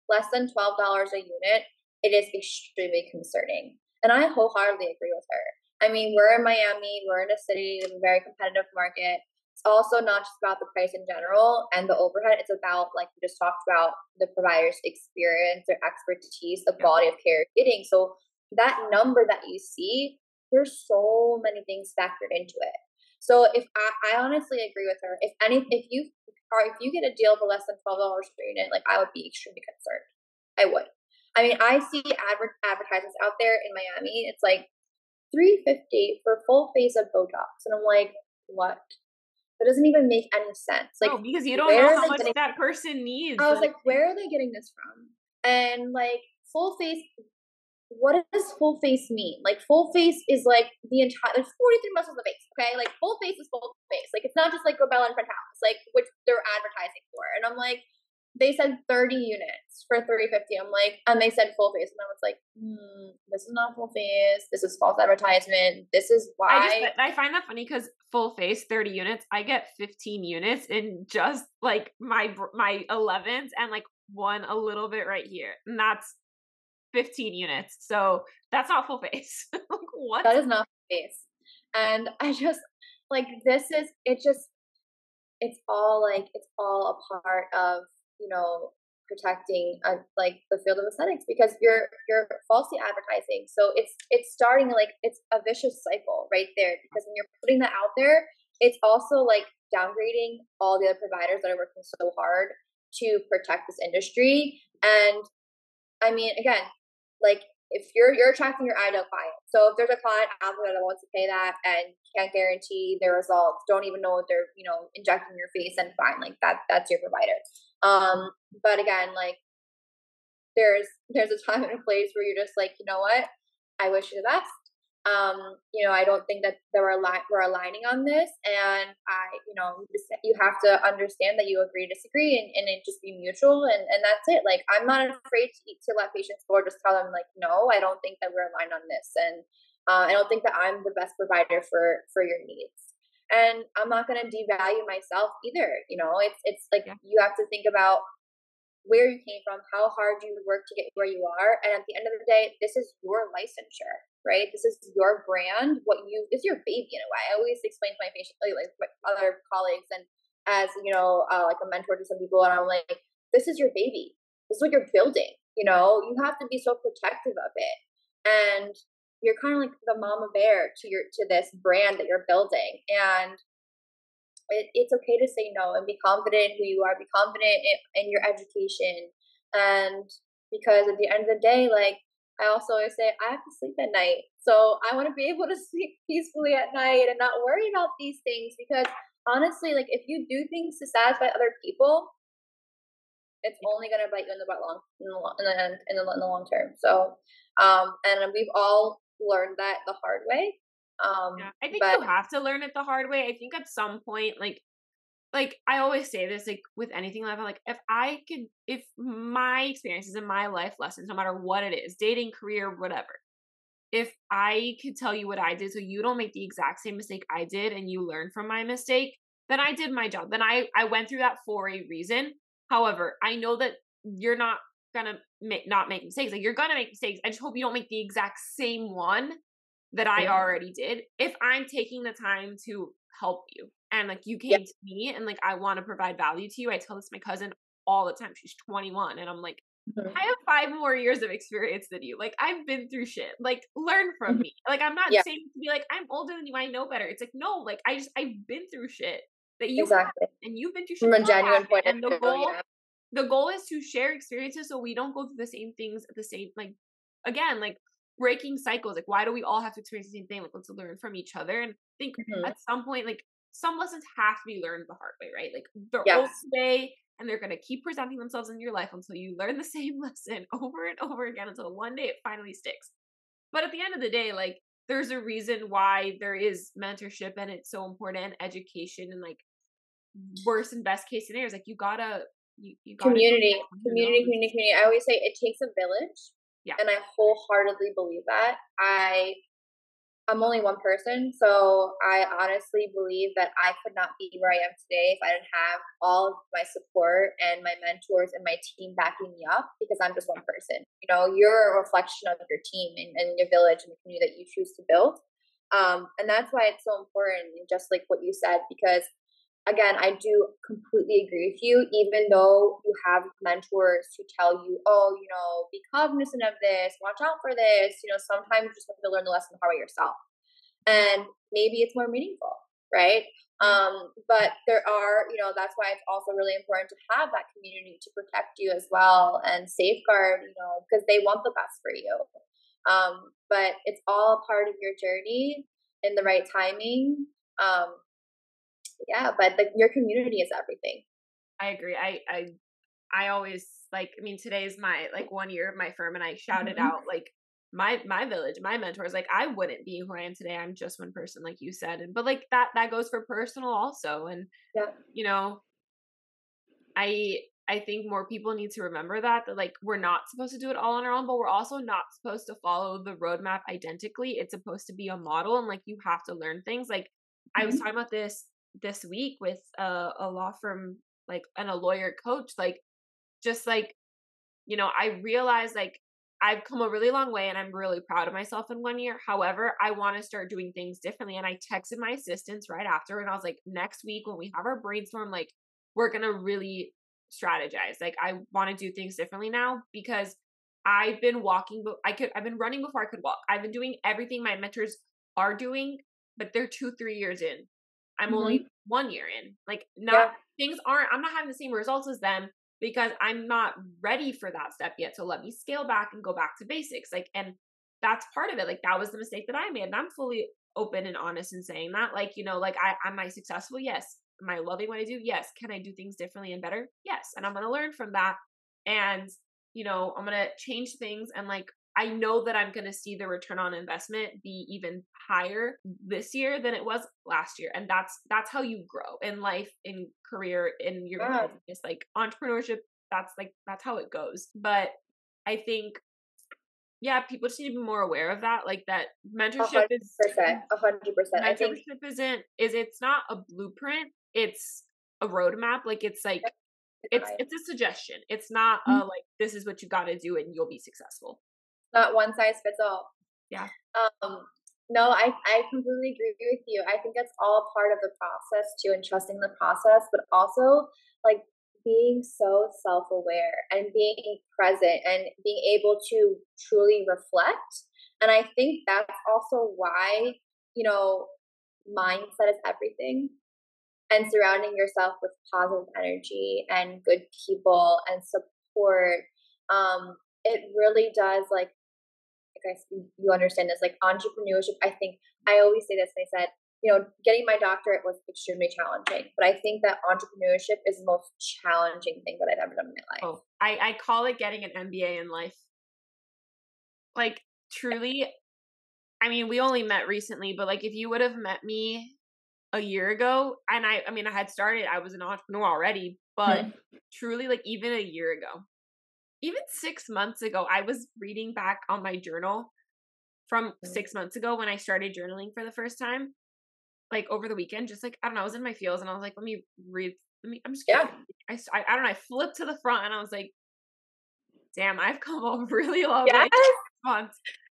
less than $12 a unit it is extremely concerning. And i wholeheartedly agree with her I mean, we're in Miami, we're in a city with a very competitive market. It's also not just about the price in general and the overhead. It's about, like we just talked about, the provider's experience, their expertise, the quality of care getting. So that number that you see, there's so many things factored into it. So if I, I honestly agree with her, if any, if you are if you get a deal for less than twelve dollars per unit, like I would be extremely concerned. I would. I mean, I see adver- advertisements out there in Miami. It's like three fifty for full face of Botox, and I'm like, what? That doesn't even make any sense. Like, no, because you don't know how much getting- that person needs. I was like, where are they getting this from? And like, full face. What does full face mean? Like, full face is like the entire. There's 43 muscles of the face. Okay, like full face is full face. Like, it's not just like glabella and frontalis, like which they're advertising for. And I'm like, they said 30 units for 350 i'm like and they said full face and i was like hmm, this is not full face. This is false advertisement. This is why i, just, I find that funny because full face 30 units i get 15 units in just like my my 11s and like one a little bit right here and that's 15 units. So that's not full face. Like what? That is not face. And i just like this is it just it's all like it's all a part of you know protecting uh, like the field of aesthetics because you're you're falsely advertising. So it's it's starting like it's a vicious cycle right there because when you're putting that out there it's also like downgrading all the other providers that are working so hard to protect this industry. And i mean again like if you're you're attracting your ideal client. So if there's a client out there that wants to pay that and can't guarantee their results don't even know what they're you know injecting your face and fine like that that's your provider um, but again, like there's there's a time and a place where you're just like, you know what, I wish you the best. Um, you know, I don't think that there are li- we're aligning on this, and I, you know, you have to understand that you agree, disagree, and, and it just be mutual, and and that's it. Like I'm not afraid to, to let patients go, or just tell them like, no, I don't think that we're aligned on this, and uh, I don't think that I'm the best provider for for your needs and i'm not going to devalue myself either you know? It's it's like yeah. you have to think about where you came from how hard you work to get where you are and at the end of the day this is your licensure right? This is your brand what you this is your baby in a way. I always explain to my patients like, like my other colleagues and as you know uh, like a mentor to some people and i'm like this is your baby. This is what you're building you know? You have to be so protective of it. And you're kind of like the mama bear to your to this brand that you're building. And it, it's okay to say no and be confident in who you are be confident in, in your education. And because at the end of the day like i also always say i have to sleep at night. So i want to be able to sleep peacefully at night and not worry about these things because honestly like if you do things to satisfy other people it's only going to bite you in the butt long in the, in the in the, in the long term. So um and we've all learned that the hard way. Um, yeah, I think but, you have to learn it the hard way. I think at some point, like, like I always say this, like with anything like like if I could, if my experiences and my life lessons, no matter what it is, dating, career, whatever, if I could tell you what I did, so you don't make the exact same mistake I did, and you learn from my mistake, then I did my job. Then I I went through that for a reason. However, I know that you're not gonna make not make mistakes. Like you're gonna make mistakes. I just hope you don't make the exact same one that I yeah. already did. If I'm taking the time to help you and like you came yeah. to me and like I want to provide value to you, I tell this to my cousin all the time. She's 21 and I'm like, mm-hmm. I have five more years of experience than you. Like I've been through shit. Like learn from mm-hmm. me. Like I'm not yeah. saying to be like I'm older than you. I know better. It's like no. Like I just I've been through shit that you exactly. and you've been through shit from a genuine point and the goal yeah the goal is to share experiences so we don't go through the same things at the same like again like breaking cycles like why do we all have to experience the same thing like let's learn from each other and I think mm-hmm. at some point like some lessons have to be learned the hard way right like they're yes. old today and they're going to keep presenting themselves in your life until you learn the same lesson over and over again until one day it finally sticks but at the end of the day like there's a reason why there is mentorship and it's so important and education and like worst and best case scenarios like you gotta you, you community, community, community, community. I always say it takes a village. Yeah. And I wholeheartedly believe that. I I'm only one person, so I honestly believe that I could not be where I am today if I didn't have all of my support and my mentors and my team backing me up because I'm just one person. You know, you're a reflection of your team and, and your village and the community that you choose to build. Um, and that's why it's so important, just like what you said, because again, I do completely agree with you, even though you have mentors who tell you, oh, you know, be cognizant of this, watch out for this. You know, sometimes you just have to learn the lesson the hard way yourself. And maybe it's more meaningful, right? Um, but there are, you know, that's why it's also really important to have that community to protect you as well and safeguard, you know, because they want the best for you. Um, but it's all part of your journey in the right timing. Um, yeah, but the, your community is everything. I agree. I, I, I always like, I mean, today is my like one year of my firm and I shouted mm-hmm. out like my my village my mentors like i wouldn't be who i am today i'm just one person like you said and but like that that goes for personal also and yeah. you know i i think more people need to remember that that like we're not supposed to do it all on our own but we're also not supposed to follow the roadmap identically it's supposed to be a model and like you have to learn things like mm-hmm. i was mm-hmm. talking about this this week with a, a law firm like and a lawyer coach like just like you know i realized like I've come a really long way and I'm really proud of myself in one year. However, I want to start doing things differently. And I texted my assistants right after and I was like, next week when we have our brainstorm, like we're to really strategize. Like I want to do things differently now because I've been walking, but I could, I've been running before I could walk. I've been doing everything my mentors are doing, but they're two, three years in. I'm mm-hmm. only one year in. Like not yeah. things aren't, I'm not having the same results as them because I'm not ready for that step yet. So let me scale back and go back to basics. Like, and that's part of it. Like, that was the mistake that I made. And I'm fully open and honest in saying that. Like, you know, like, I, am I successful? Yes. Am I loving what I do? Yes. Can I do things differently and better? Yes. And I'm going to learn from that. And, you know, I'm going to change things and like I know that I'm going to see the return on investment be even higher this year than it was last year. And that's that's how you grow in life, in career, in your yeah. business, like entrepreneurship. That's like that's how it goes. But I think yeah, people just need to be more aware of that. Like that mentorship 100%, is a hundred percent. Mentorship think... isn't is it's not a blueprint. It's a roadmap. Like it's like it's it's a suggestion. It's not mm-hmm. a like this is what you got to do and you'll be successful not one size fits all. Yeah. Um, no, I, I completely agree with you. I think it's all part of the process too and trusting the process, but also like being so self aware and being present and being able to truly reflect. And I think that's also why, you know, mindset is everything and surrounding yourself with positive energy and good people and support um it really does like guys you understand this like entrepreneurship i think i always say this and i said you know getting my doctorate was extremely challenging but i think that entrepreneurship is the most challenging thing that i've ever done in my life. Oh, I, I call it getting an mba in life. Like truly i mean we only met recently but like if you would have met me a year ago and i i mean i had started i was an entrepreneur already but mm-hmm. truly like even a year ago even six months ago, I was reading back on my journal from mm. six months ago when I started journaling for the first time, like over the weekend. Just like I don't know, I was in my feels and I was like, let me read. Let me. I'm just yeah. I, I I don't know. I flipped to the front and I was like, damn, I've come a really long yes. way.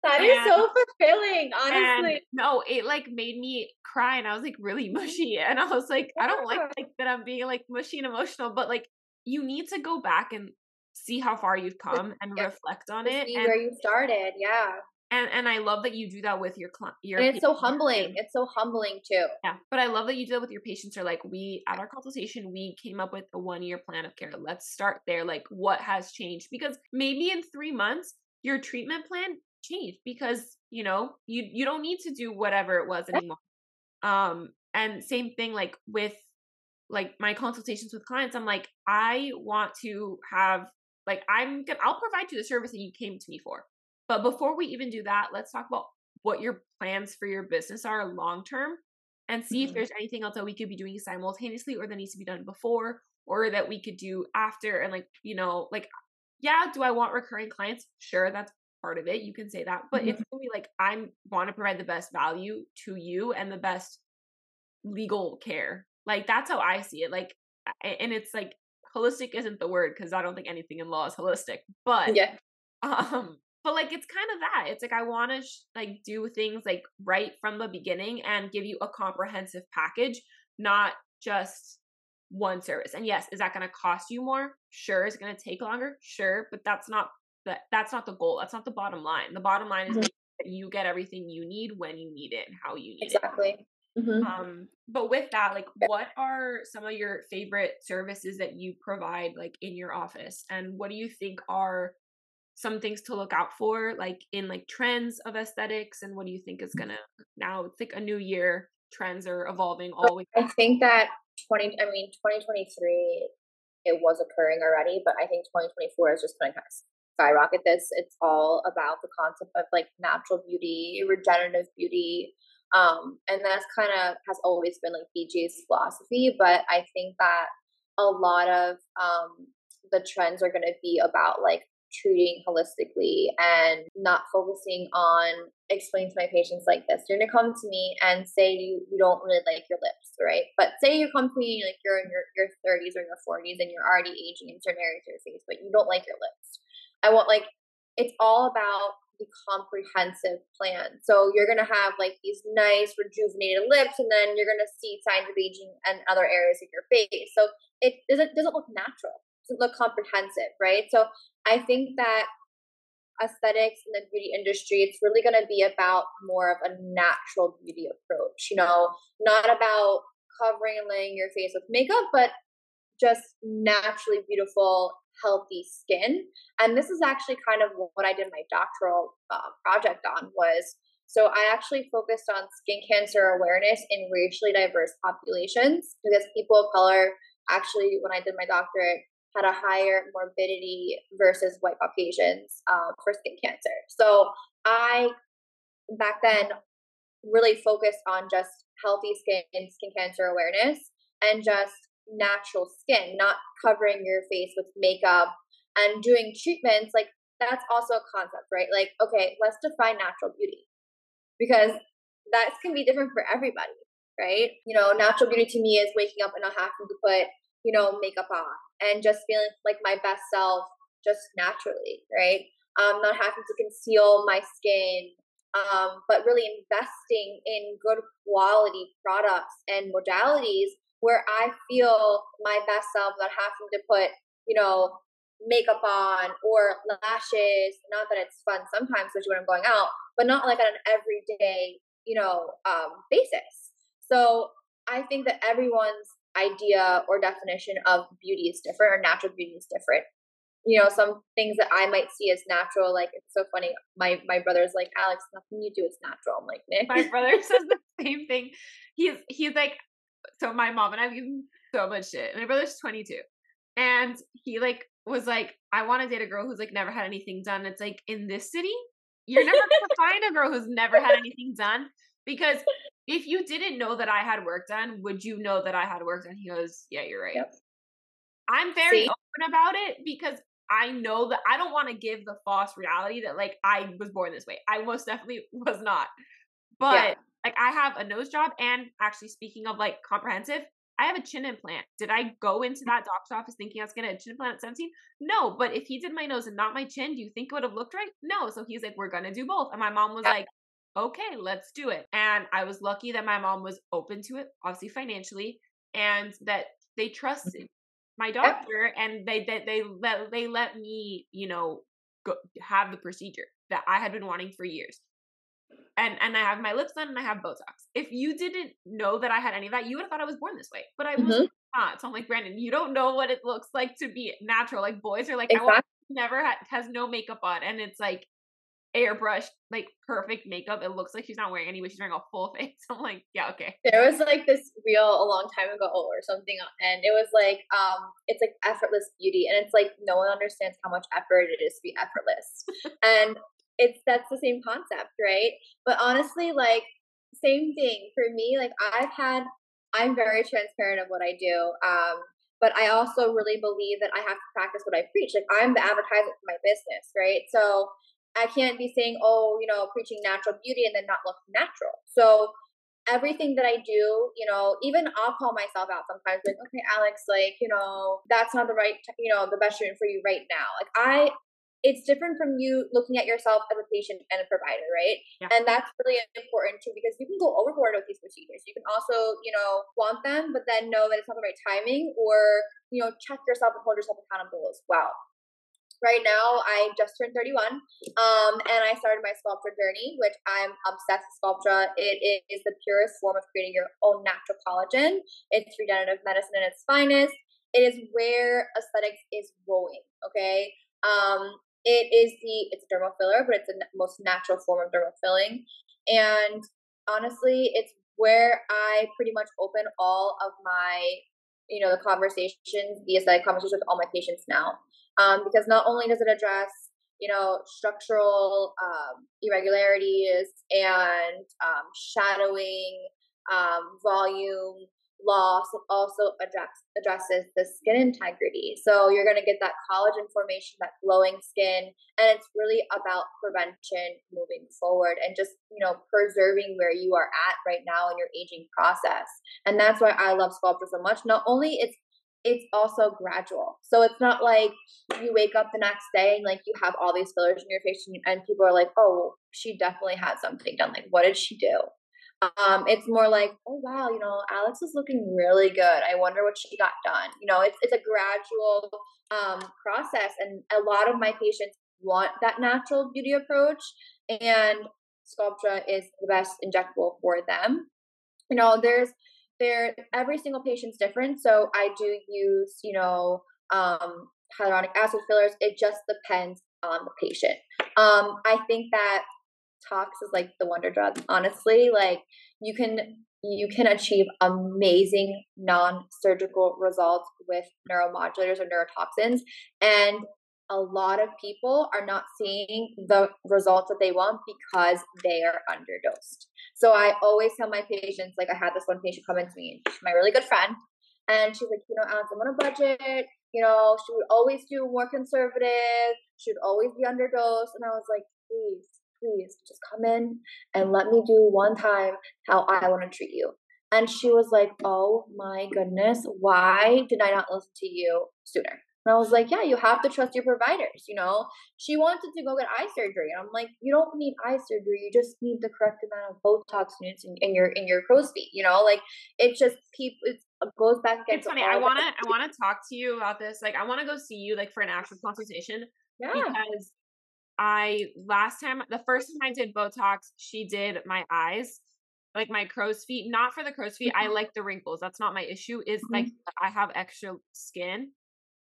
That and, is so fulfilling, honestly. no, it like made me cry and I was like really mushy. And I was like, I don't like like that I'm being like mushy and emotional, but like you need to go back and see how far you've come and yeah. reflect on it and where you started yeah and and I love that you do that with your client. Your and it's so humbling. It's so humbling too. Yeah, but I love that you do that with your patients. Are like we at our consultation, we came up with a one year plan of care. Let's start there. Like what has changed? Because maybe in three months your treatment plan changed because you know you you don't need to do whatever it was anymore. Um, and same thing like with like my consultations with clients. I'm like I want to have like I'm gonna I'll provide you the service that you came to me for. But before we even do that, let's talk about what your plans for your business are long term and see mm-hmm. if there's anything else that we could be doing simultaneously or that needs to be done before or that we could do after and like, you know, like yeah, do I want recurring clients? Sure, that's part of it. You can say that. But mm-hmm. it's really like I'm want to provide the best value to you and the best legal care. Like that's how I see it. Like and it's like holistic isn't the word because I don't think anything in law is holistic. But yeah, um, but like it's kind of that. It's like I want to sh- like do things like right from the beginning and give you a comprehensive package, not just one service. And yes, is that going to cost you more? Sure. Is it going to take longer? Sure. But that's not that. That's not the goal. That's not the bottom line. The bottom line is mm-hmm. that you get everything you need when you need it and how you need exactly. it. Exactly. Mm-hmm. Um, but with that, like, what are some of your favorite services that you provide, like, in your office, and what do you think are some things to look out for, like in like trends of aesthetics, and what do you think is gonna now? It's like a new year. Trends are evolving always. I think that twenty. I mean, twenty twenty three. It was occurring already, but I think twenty twenty four is just going to kind of skyrocket this. It's all about the concept of like natural beauty, regenerative beauty, um, and that's kind of has always been like BGA's philosophy. But I think that a lot of um, the trends are going to be about like treating holistically and not focusing on explaining to my patients like this. You're gonna come to me and say you, you don't really like your lips, right? But say you come to me like you're in your, your 30s or your 40s and you're already aging in certain areas of your face, but you don't like your lips. I want like it's all about the comprehensive plan. So you're gonna have like these nice rejuvenated lips, and then you're gonna see signs of aging and other areas of your face. So it doesn't doesn't look natural. It doesn't look comprehensive, right? So I think that aesthetics in the beauty industry, it's really going to be about more of a natural beauty approach. You know, not about covering and laying your face with makeup, but just naturally beautiful healthy skin. And this is actually kind of what I did my doctoral uh, project on was so I actually focused on skin cancer awareness in racially diverse populations because people of color actually when I did my doctorate had a higher morbidity versus white Caucasians uh, for skin cancer. So I back then really focused on just healthy skin skin cancer awareness and just natural skin, not covering your face with makeup and doing treatments. Like that's also a concept, right? Like, okay, let's define natural beauty because that can be different for everybody, right? You know, natural beauty to me is waking up and not having to put, you know, makeup on and just feeling like my best self just naturally, right? Um, not having to conceal my skin, um, but really investing in good quality products and modalities where I feel my best self without having to put, you know, makeup on or lashes. Not that it's fun sometimes, especially when I'm going out, but not like on an everyday, you know, um, basis. So I think that everyone's idea or definition of beauty is different or natural beauty is different. You know, some things that I might see as natural, like it's so funny. My my brother's like, Alex, nothing you do is natural. I'm like, Nick. My brother says the same thing. He's he's like, so my mom and I give him so much shit. My brother's 22. And he like was like, I want to date a girl who's like never had anything done. It's like in this city, you're never gonna find a girl who's never had anything done. Because if you didn't know that I had work done, would you know that I had work done? He goes, Yeah, you're right. Yep. I'm very See? open about it because I know that I don't want to give the false reality that like I was born this way. I most definitely was not. But yeah. Like I have a nose job and actually speaking of like comprehensive, I have a chin implant. Did I go into mm. that doctor's office thinking I was gonna get a chin implant at 17? No, but if he did my nose and not my chin, do you think it would have looked right? No. So he's like, We're gonna do both. And my mom was like, Okay, let's do it. And I was lucky that my mom was open to it, obviously financially, and that they mm. trusted my doctor and they they they let they let me, you know, go have the procedure that I had been wanting for years and and I have my lips done and I have Botox. If you didn't know that I had any of that, you would have thought I was born this way. But I was mm-hmm. not. So I'm like, Brandon, you don't know what it looks like to be natural. Like boys are like, exactly. I never had, has no makeup on, and it's like airbrushed, like perfect makeup. It looks like she's not wearing any, but she's wearing a full face. I'm like, yeah, okay. There was like this reel a long time ago or something, and it was like, um, it's like effortless beauty, and it's like no one understands how much effort it is to be effortless. and it's that's the same concept, right? But honestly, like same thing for me. Like I've had, I'm very transparent of what I do. Um, but I also really believe that I have to practice what I preach. Like I'm the advertisement for my business, right? So I can't be saying, oh, you know, preaching natural beauty and then not look natural. So everything that I do, you know, even I'll call myself out sometimes, like, okay, Alex, like, you know, that's not the right, you know, the best treatment for you right now. Like, I it's different from you looking at yourself as a patient and a provider, right? Yeah. And that's really important too because you can go overboard with these procedures. You can also, you know, want them, but then know that it's not the right timing or, you know, check yourself and hold yourself accountable as well. right now I just turned 31 um, and I started my Sculptra journey, which I'm obsessed with Sculptra. It is the purest form of creating your own natural collagen. It's regenerative medicine at its finest. It is where aesthetics is going, okay? Um, it is the, it's a dermal filler, but it's the most natural form of dermal filling. And honestly, it's where I pretty much open all of my, you know, the conversations, the aesthetic conversations with all my patients now um, because not only does it address you know structural um, irregularities and um, shadowing um, volume loss also address, addresses the skin integrity so you're going to get that collagen formation that glowing skin and it's really about prevention moving forward and just you know preserving where you are at right now in your aging process and that's why i love Sculptra so much not only it's it's also gradual. So it's not like you wake up the next day and like you have all these fillers in your face and, people are like, oh, she definitely had something done. Like, what did she do? Um, it's more like, oh wow, you know, Alex is looking really good. I wonder what she got done. You know, it's it's a gradual um, process, and a lot of my patients want that natural beauty approach, and Sculptra is the best injectable for them. You know, there's there every single patient's different so i do use you know um hyaluronic acid fillers it just depends on the patient um i think that tox is like the wonder drug honestly like you can you can achieve amazing non-surgical results with neuromodulators or neurotoxins and a lot of people are not seeing the results that they want because they are underdosed. So I always tell my patients, like I had this one patient come into me, my really good friend, and she's like, you know, Alex, I'm on a budget. You know, she would always do more conservative. She would always be underdosed, and I was like, please, please, just come in and let me do one time how I want to treat you. And she was like, oh my goodness, why did I not listen to you sooner? And I was like, yeah, you have to trust your providers. You know, she wanted to go get eye surgery. And I'm like, you don't need eye surgery. You just need the correct amount of Botox units in, in your in your crow's feet. You know, like it just people it goes back. It's funny. I wanna I wanna talk to you about this. Like, I want to go see you like for an actual consultation. Yeah. Because I last time the first time I did Botox, she did my eyes like my crow's feet not for the crow's feet mm-hmm. i like the wrinkles that's not my issue is mm-hmm. like i have extra skin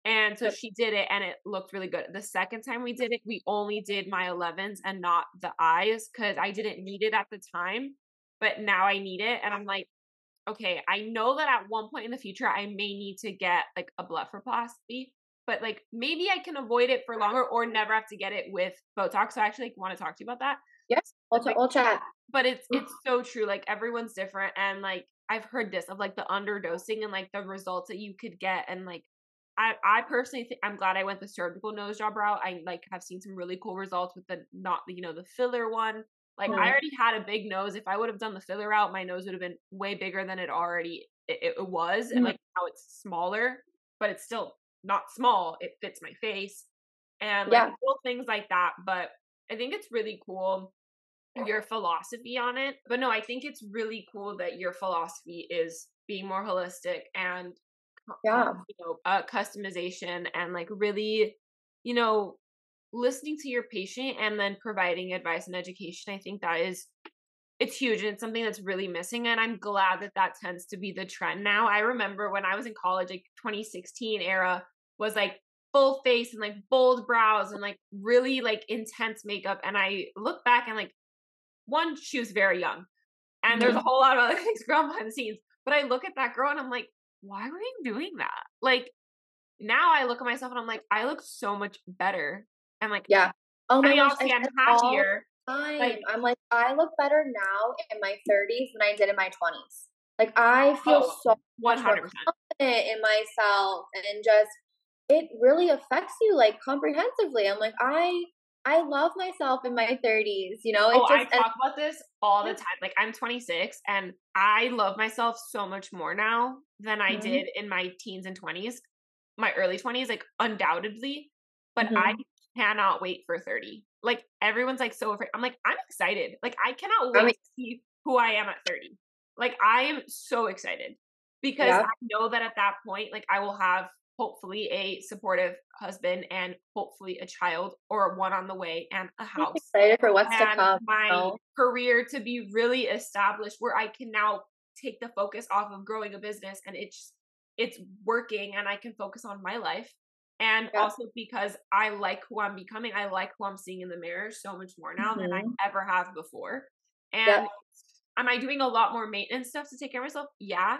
and so she did it and it looked really good. The second time we did it, we only did my 11s and not the eyes because I didn't need it at the time. But now I need it. And I'm like, okay, I know that at one point in the future, I may need to get like a blepharoplasty, but like maybe I can avoid it for longer or never have to get it with Botox. So I actually like, want to talk to you about that. Yes, we'll, like, we'll chat. But it's it's so true. Like everyone's different, and like I've heard this of like the underdosing and like the results that you could get, and like I, I personally think I'm glad I went the surgical nose job route. I like have seen some really cool results with the not you know the filler one. Like mm. I already had a big nose. If I would have done the filler route, my nose would have been way bigger than it already it, it was, mm. and like now it's smaller, but it's still not small. It fits my face, and like yeah. little things like that. But I think it's really cool your philosophy on it. But no, I think it's really cool that your philosophy is being more holistic and yeah you know uh, customization and like really you know listening to your patient and then providing advice and education i think that is it's huge and it's something that's really missing and i'm glad that that tends to be the trend now i remember when i was in college like 2016 era was like full face and like bold brows and like really like intense makeup and i look back and like one she was very young and there's a mm-hmm. whole lot of other things going on behind the scenes but i look at that girl and i'm like why were you doing that? Like now I look at myself and I'm like, I look so much better. And like, yeah. Oh my I gosh, obviously I'm happier. Like, I'm like, I look better now in my 30s than I did in my 20s. Like I feel oh, so 100%. confident in myself and just it really affects you like comprehensively. I'm like, I I love myself in my 30s, you know? oh, just, I talk about this all the time. Like I'm 26 and I love myself so much more now than I mm-hmm. did in my teens and 20s, my early 20s, like undoubtedly. But mm-hmm. I cannot wait for 30. Like everyone's like so afraid. I'm like, I'm excited. Like I cannot wait I mean, to see who I am at 30. Like I am so excited because yeah. I know that at that point, like I will have hopefully a supportive husband and hopefully a child or one on the way and a house. I'm excited for what's and to come. My career to be really established where I can now take the focus off of growing a business and it's it's working and I can focus on my life. And Yeah. also because I like who I'm becoming. I like who I'm seeing in the mirror so much more now than I Mhm. ever have before. And Yeah. am I doing a lot more maintenance stuff to take care of myself? Yeah,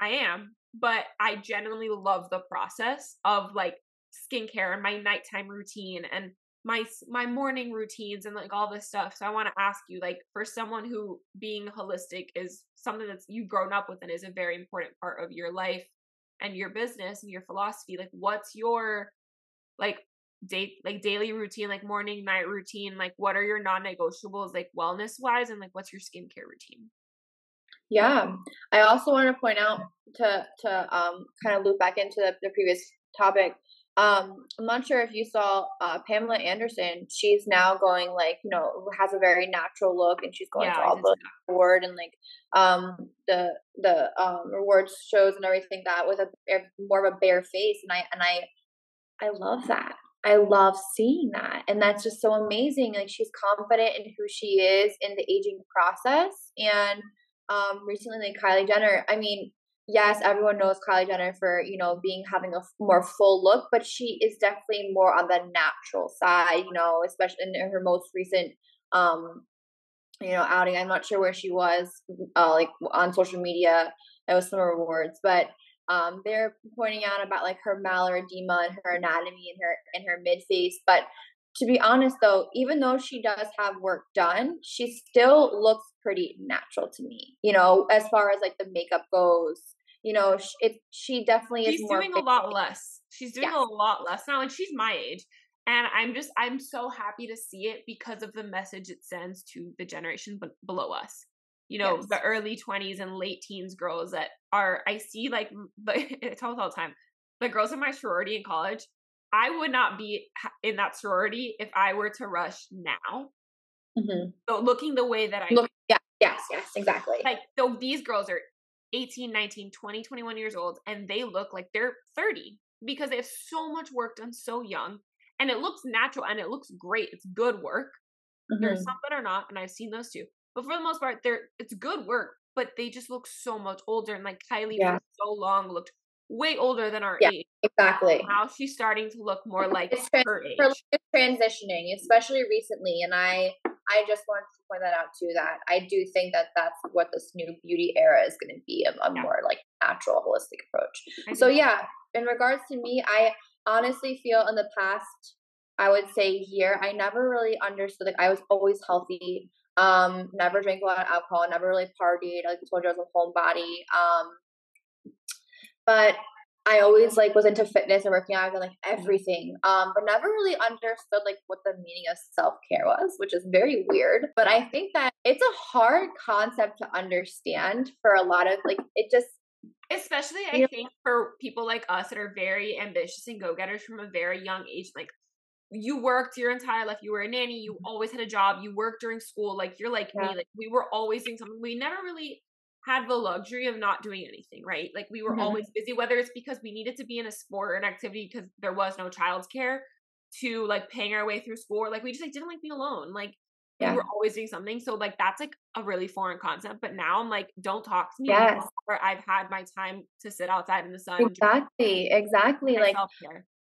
I am. But I genuinely love the process of like skincare and my nighttime routine and my my morning routines and like all this stuff. So I want to ask you, like, for someone who being holistic is something that's you've grown up with and is a very important part of your life and your business and your philosophy. Like, what's your like date like daily routine, like morning, night routine? Like, what are your non-negotiables, like wellness wise, and like what's your skincare routine? Yeah. I also want to point out to to um kind of loop back into the, the previous topic. Um, I'm not sure if you saw uh, Pamela Anderson. She's now going like you know has a very natural look, and she's going Yeah, to all the reward and like um the the um rewards shows and everything that with a more of a bare face, and I and I I love that. I love seeing that. And that's just so amazing. Like she's confident in who she is in the aging process. And um recently like Kylie Jenner, I mean, yes, everyone knows Kylie Jenner for, you know, being having a f- more full look, but she is definitely more on the natural side, you know, especially in her most recent um you know outing. I'm not sure where she was uh like on social media. It was some rewards, but um they're pointing out about like her malar edema and her anatomy and her and her mid face but to be honest though even though she does have work done she still looks pretty natural to me you know as far as like the makeup goes you know sh- it she definitely is She's more doing a lot less. She's doing Yes. a lot less now, and she's my age. And I'm just, I'm so happy to see it because of the message it sends to the generation b- below us. You know, Yes. the early 20s and late teens girls that are, I see like, the, I tell all the time, the girls in my sorority in college, I would not be in that sorority if I were to rush now. Mhm. So looking the way that I look yeah yes yes exactly like so these girls are 18 19 20 21 years old and they look like they're 30 because they have so much work done so young and it looks natural and it looks great it's good work there's Mhm. some that are not and i've seen those too but for the most part they're it's good work but they just look so much older and like kylie Yeah. for so long looked way older than our Yeah. age exactly now she's starting to look more like It's trans- her age her look is transitioning, especially recently, and I I just wanted to point that out too. That I do think that that's what this new beauty era is going to be a, a Yeah. more like natural, holistic approach. I So yeah, in regards to me, I honestly feel in the past, I would say year, I never really understood. Like I was always healthy. Um, never drank a lot of alcohol. Never really partied. Like I told you, I was a homebody. Um, but I always like was into fitness and working out and like everything. Um, but never really understood like what the meaning of self care was, which is very weird. But I think that it's a hard concept to understand for a lot of like it just especially I Yeah. think for people like us that are very ambitious and go-getters from a very young age like you worked your entire life you were a nanny you always had a job you worked during school like you're like Yeah. me like we were always doing something we never really had the luxury of not doing anything right like we were Mhm. always busy whether it's because we needed to be in a sport or an activity because there was no childcare to like paying our way through school or like we just like didn't like being alone like Yeah. we were always doing something. So like that's like a really foreign concept. But now I'm like, don't talk to me. Yes. Or I've had my time to sit outside in the sun. exactly, exactly. Like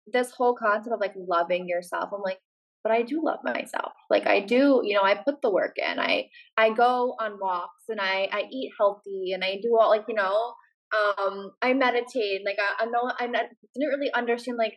this whole concept of like loving yourself i'm like but i do love myself. Like i do you know i put the work in. I i go on walks and i i eat healthy and i do all like you know um i meditate. Like i, I know i didn't really understand like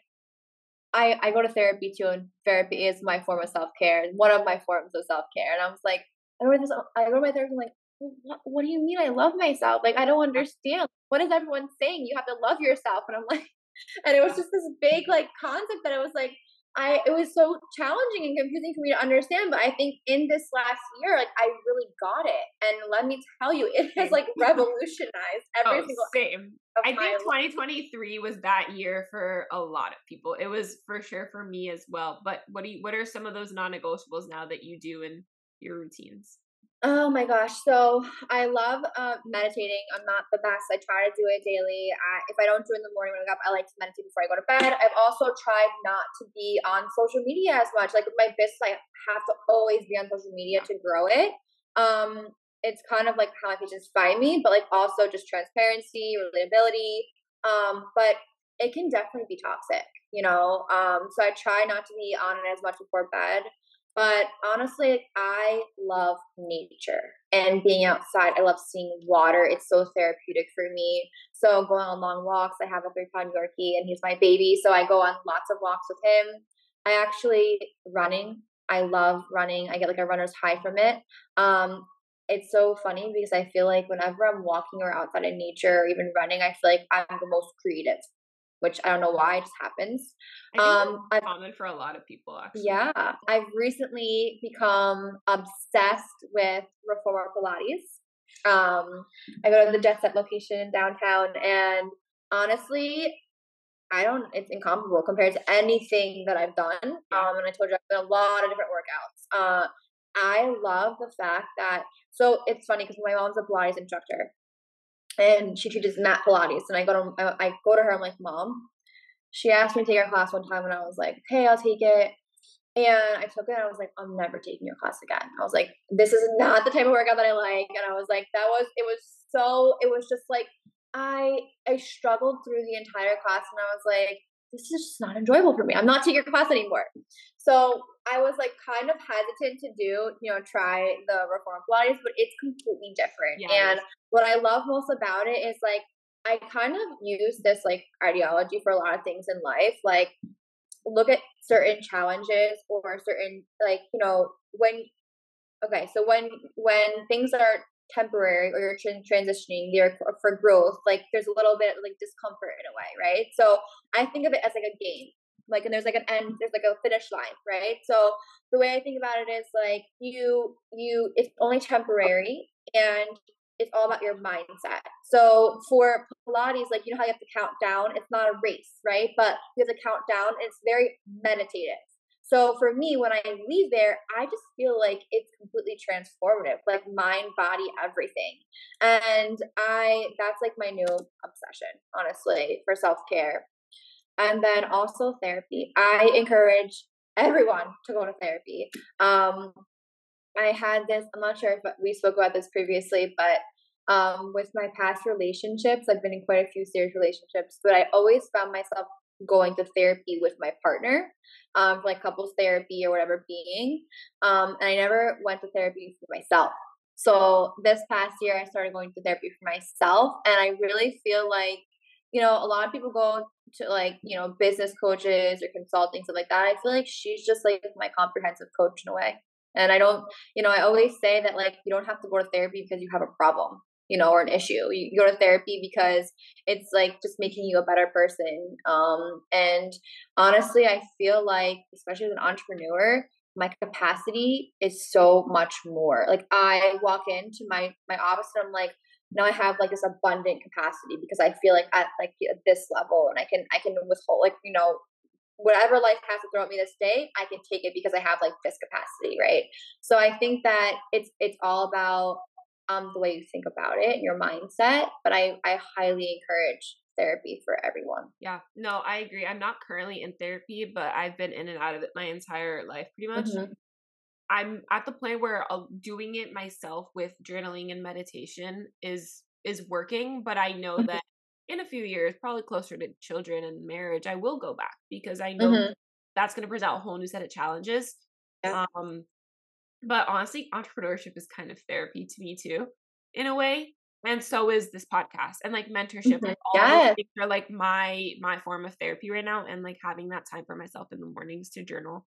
i i go to therapy too and therapy is my form of self-care one of my forms of self-care. And i was like i go to this i go to my therapist I'm like what, what do you mean i love myself? Like i don't understand. What is everyone saying? You have to love yourself. And i'm like and it was just this big like concept that I was like I it was so challenging and confusing for me to understand but I think in this last year like I really got it and let me tell you it has like revolutionized every Oh, single same. I think life. 2023 was that year for a lot of people. It was for sure for me as well. But what do you what are some of those non-negotiables now that you do in your routines? Oh my gosh. So I love uh, meditating. I'm not the best. I try to do it daily. I, if I don't do it in the morning when I wake up, I like to meditate before I go to bed. I've also tried not to be on social media as much. Like with my business, I have to always be on social media to grow it. Um, it's kind of like how my patients find me, but like also just transparency, relatability. Um, but it can definitely be toxic, you know. Um, so I try not to be on it as much before bed. But honestly, I love nature and being outside. I love seeing water. It's so therapeutic for me. So going on long walks. I have a three pound Yorkie and he's my baby. So I go on lots of walks with him. I actually running. I love running. I get like a runner's high from it. Um, it's so funny because I feel like whenever I'm walking or outside in nature or even running, I feel like I'm the most creative which I don't know why it just happens. um, I've, common for a lot of people, actually. Yeah, I've recently become obsessed with reformer Pilates. Um, I go to the Jet Set location in downtown, and honestly, I don't. It's incomparable compared to anything that I've done. Um, and I told you I've done a lot of different workouts. Uh, I love the fact that. So it's funny because my mom's a Pilates instructor, and she teaches mat Pilates. And I go to I go to her. I'm like, Mom. She asked me to take her class one time, and I was like, Okay, I'll take it. And I took it, and I was like, I'm never taking your class again. I was like, This is not the type of workout that I like. And I was like, That was it was so it was just like I I struggled through the entire class, and I was like, This is just not enjoyable for me. I'm not taking your class anymore. So I was like kind of hesitant to do, you know, try the reform Pilates, but it's completely different. Yes. And what I love most about it is like I kind of use this like ideology for a lot of things in life. Like look at certain challenges or certain like, you know, when okay, so when when things are temporary or you're transitioning you're for growth like there's a little bit like discomfort in a way right? So i think of it as like a game like and there's like an end there's like a finish line right? So the way i think about it is like you you it's only temporary and it's all about your mindset. So for pilates like you know how you have to count down? It's not a race right? But you have to count down it's very meditative so for me when i leave there i just feel like it's completely transformative like mind body everything and i that's like my new obsession honestly for self-care and then also therapy. I encourage everyone to go to therapy. Um, I had this, I'm not sure if we spoke about this previously, but um, with my past relationships, I've been in quite a few serious relationships, but I always found myself going to therapy with my partner, um, like couples therapy or whatever being. Um, and I never went to therapy for myself. So this past year, I started going to therapy for myself, and I really feel like you know, a lot of people go to like, you know, business coaches or consulting, stuff like that. I feel like she's just like my comprehensive coach in a way. And I don't, you know, I always say that like you don't have to go to therapy because you have a problem, you know, or an issue. You go to therapy because it's like just making you a better person. Um, and honestly, I feel like, especially as an entrepreneur, my capacity is so much more. Like I walk into my my office and I'm like, now I have like this abundant capacity because I feel like at like at this level and I can I can withhold like you know whatever life has to throw at me this day I can take it because I have like this capacity right so I think that it's it's all about um the way you think about it and your mindset but I I highly encourage therapy for everyone yeah no I agree I'm not currently in therapy but I've been in and out of it my entire life pretty much mm-hmm. I'm at the point where uh, doing it myself with journaling and meditation is is working, but I know mm-hmm. that in a few years, probably closer to children and marriage, I will go back because I know mm-hmm. that's going to present a whole new set of challenges. Yeah. Um, but honestly, entrepreneurship is kind of therapy to me too, in a way, and so is this podcast and like mentorship. Mm-hmm. Like all yes. things are like my my form of therapy right now, and like having that time for myself in the mornings to journal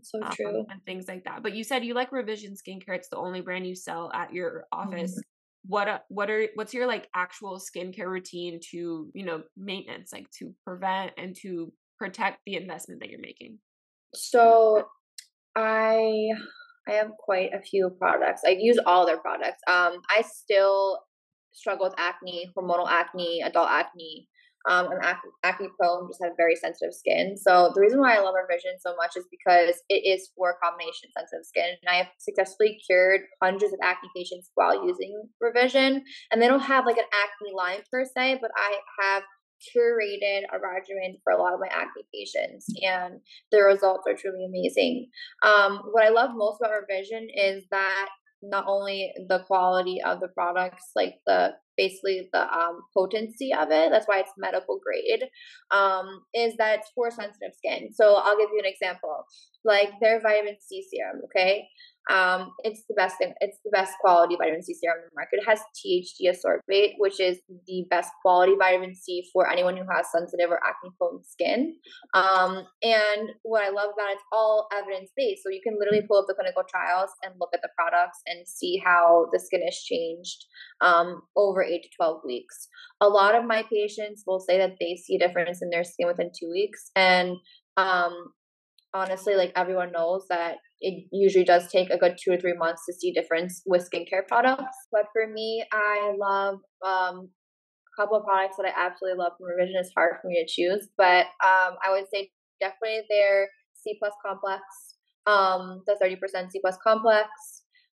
so um, true. And things like that. But you said you like Revision Skincare. It's the only brand you sell at your office. Mm-hmm. What what are what's your like actual skincare routine to, you know, maintenance, like to prevent and to protect the investment that you're making? So I I have quite a few products. I use all their products. Um I still struggle with acne, hormonal acne, adult acne. Um, I'm acne, acne prone, just have very sensitive skin. So the reason why I love Revision so much is because it is for combination sensitive skin. And I have successfully cured hundreds of acne patients while using Revision. And they don't have like an acne line per se, but I have curated a regimen for a lot of my acne patients and the results are truly amazing um, what i love most about revision is that not only the quality of the products, like the basically the um, potency of it. That's why it's medical grade. Um, is that it's for sensitive skin. So I'll give you an example. Like their vitamin C serum. Okay, um, it's the best thing. It's the best quality vitamin C serum on the market. It has THD ascorbate, which is the best quality vitamin C for anyone who has sensitive or acne prone skin. Um, and what I love about it, it's all evidence based. So you can literally pull up the clinical trials and look at the products and see how the skin has changed um, over eight to twelve weeks. A lot of my patients will say that they see a difference in their skin within two weeks, and um, honestly, like everyone knows that it usually does take a good two or three months to see difference with skincare products. But for me, I love um, a couple of products that I absolutely love from Revision. It's hard for me to choose, but um, I would say definitely their C plus complex, um, the 30% C plus complex.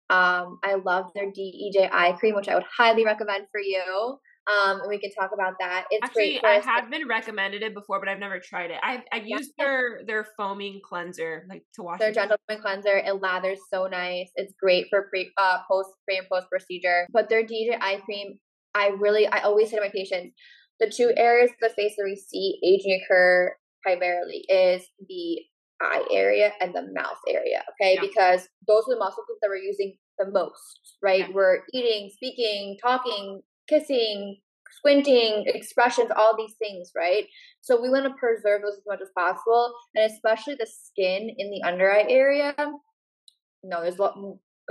Um, I love their DEJ eye cream, which I would highly recommend for you. Um, and we can talk about that. It's Actually, I have been recommended it before, but I've never tried it. I've I've yeah. used their their foaming cleanser, like to wash. Their gentle foaming cleanser. It lathers so nice. It's great for pre uh post pre and post procedure. But their DEJ eye cream, I really I always say to my patients, the two areas of the face that we see aging occur primarily is the eye area and the mouth area. Okay, yeah. because those are the muscle groups that we're using the most, right? Yeah. We're eating, speaking, talking, kissing, squinting, expressions, all these things, right? So we want to preserve those as much as possible, and especially the skin in the under eye area. No, there's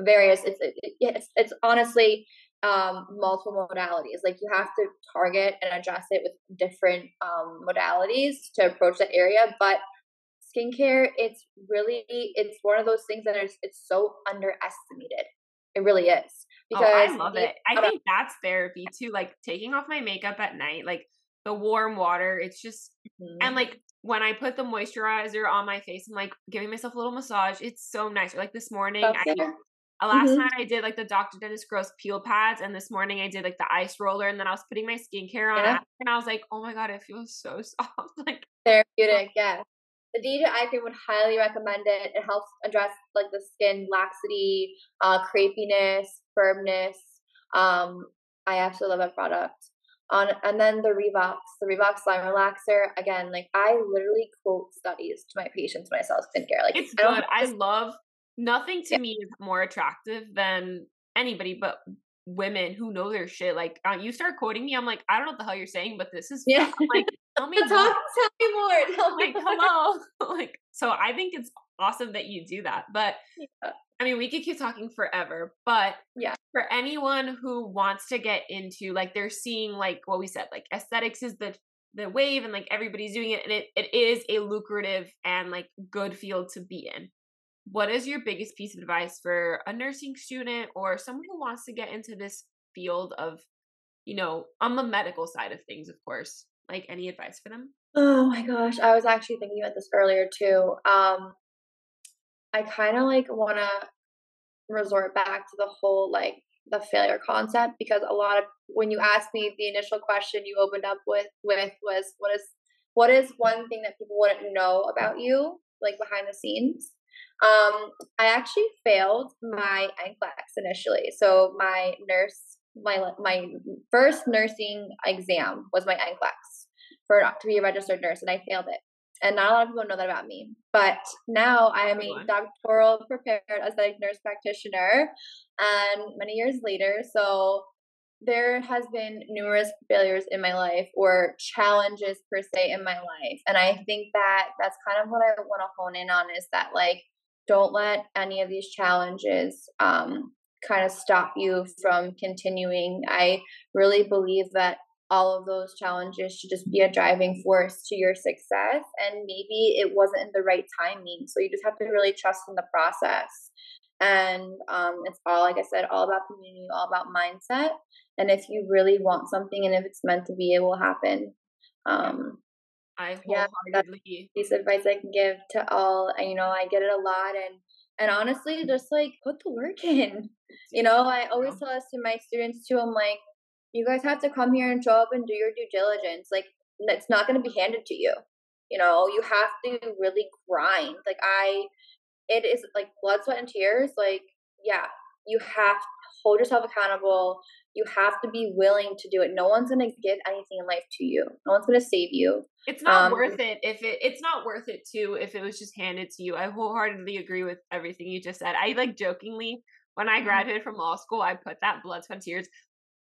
various. It's it's it's honestly um multiple modalities like you have to target and address it with different um modalities to approach that area but skincare it's really it's one of those things that is it's so underestimated it really is because oh, I love it. I think that's therapy too. Like taking off my makeup at night, like the warm water. It's just mm-hmm. and like when I put the moisturizer on my face, I'm like giving myself a little massage. It's so nice. Like this morning, I, last mm-hmm. night I did like the Dr. Dennis Gross peel pads, and this morning I did like the ice roller, and then I was putting my skincare on, yeah. and I was like, oh my god, it feels so soft. like therapeutic, yeah. The DEJ eye cream would highly recommend it. It helps address like the skin laxity, uh, crepiness, firmness. Um, I absolutely love that product. On and then the Revox, the Revox Line Relaxer. Again, like I literally quote studies to my patients when I sell skincare. Like it's I good. I love nothing to yeah. me is more attractive than anybody but women who know their shit. Like uh, you start quoting me, I'm like, I don't know what the hell you're saying, but this is yeah. like tell me Talk, more. Tell me more. Tell like me hello. like so, I think it's awesome that you do that. But yeah. Uh, I mean, we could keep talking forever, but yeah, for anyone who wants to get into like they're seeing like what we said, like aesthetics is the the wave and like everybody's doing it and it, it is a lucrative and like good field to be in. What is your biggest piece of advice for a nursing student or someone who wants to get into this field of, you know, on the medical side of things, of course? Like any advice for them? Oh my gosh, I was actually thinking about this earlier too. Um I kind of like want to resort back to the whole like the failure concept because a lot of when you asked me the initial question you opened up with with was what is what is one thing that people wouldn't know about you like behind the scenes um i actually failed my NCLEX initially so my nurse my my first nursing exam was my NCLEX for to be a registered nurse and i failed it. And not a lot of people know that about me. But now I am a doctoral prepared aesthetic nurse practitioner, and many years later, so there has been numerous failures in my life or challenges per se in my life, and I think that that's kind of what I want to hone in on is that like don't let any of these challenges um, kind of stop you from continuing. I really believe that all of those challenges should just be a driving force to your success. And maybe it wasn't in the right timing. So you just have to really trust in the process. And um, it's all, like I said, all about community, all about mindset. And if you really want something and if it's meant to be, it will happen. Um, I wholeheartedly yeah, piece of advice I can give to all. You know, I get it a lot, and and honestly, just like put the work in. You know, I always tell this to my students too. I'm like, you guys have to come here and show up and do your due diligence. Like, it's not going to be handed to you. You know, you have to really grind. Like, I, it is like blood, sweat, and tears. Like, yeah, you have to hold yourself accountable. You have to be willing to do it. No one's going to give anything in life to you. No one's going to save you. It's not um, worth it if it it's not worth it too if it was just handed to you. I wholeheartedly agree with everything you just said. I like jokingly when I mm-hmm. graduated from law school, I put that blood, sweat, tears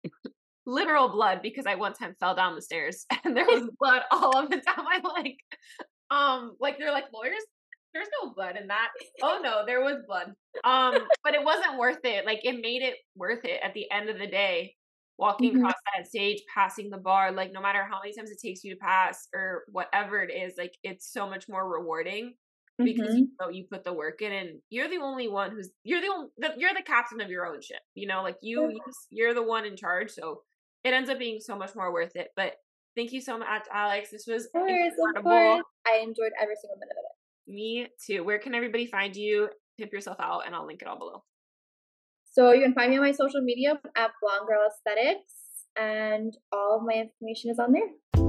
literal blood because I one time fell down the stairs and there was blood all up and down my leg. Um, like they're like lawyers, there's no blood in that. Oh no, there was blood. Um, but it wasn't worth it. Like it made it worth it at the end of the day. Walking mm-hmm. across that stage, passing the bar, like no matter how many times it takes you to pass or whatever it is, like it's so much more rewarding because mm-hmm. you know you put the work in and you're the only one who's you're the only you're the captain of your own ship you know like you you're the one in charge so it ends up being so much more worth it. But thank you so much, Alex. This was course, incredible. I enjoyed every single minute of it. Me too. Where can everybody find you? Tip yourself out, and I'll link it all below. So you can find me on my social media at Blonde Girl Aesthetics, and all of my information is on there.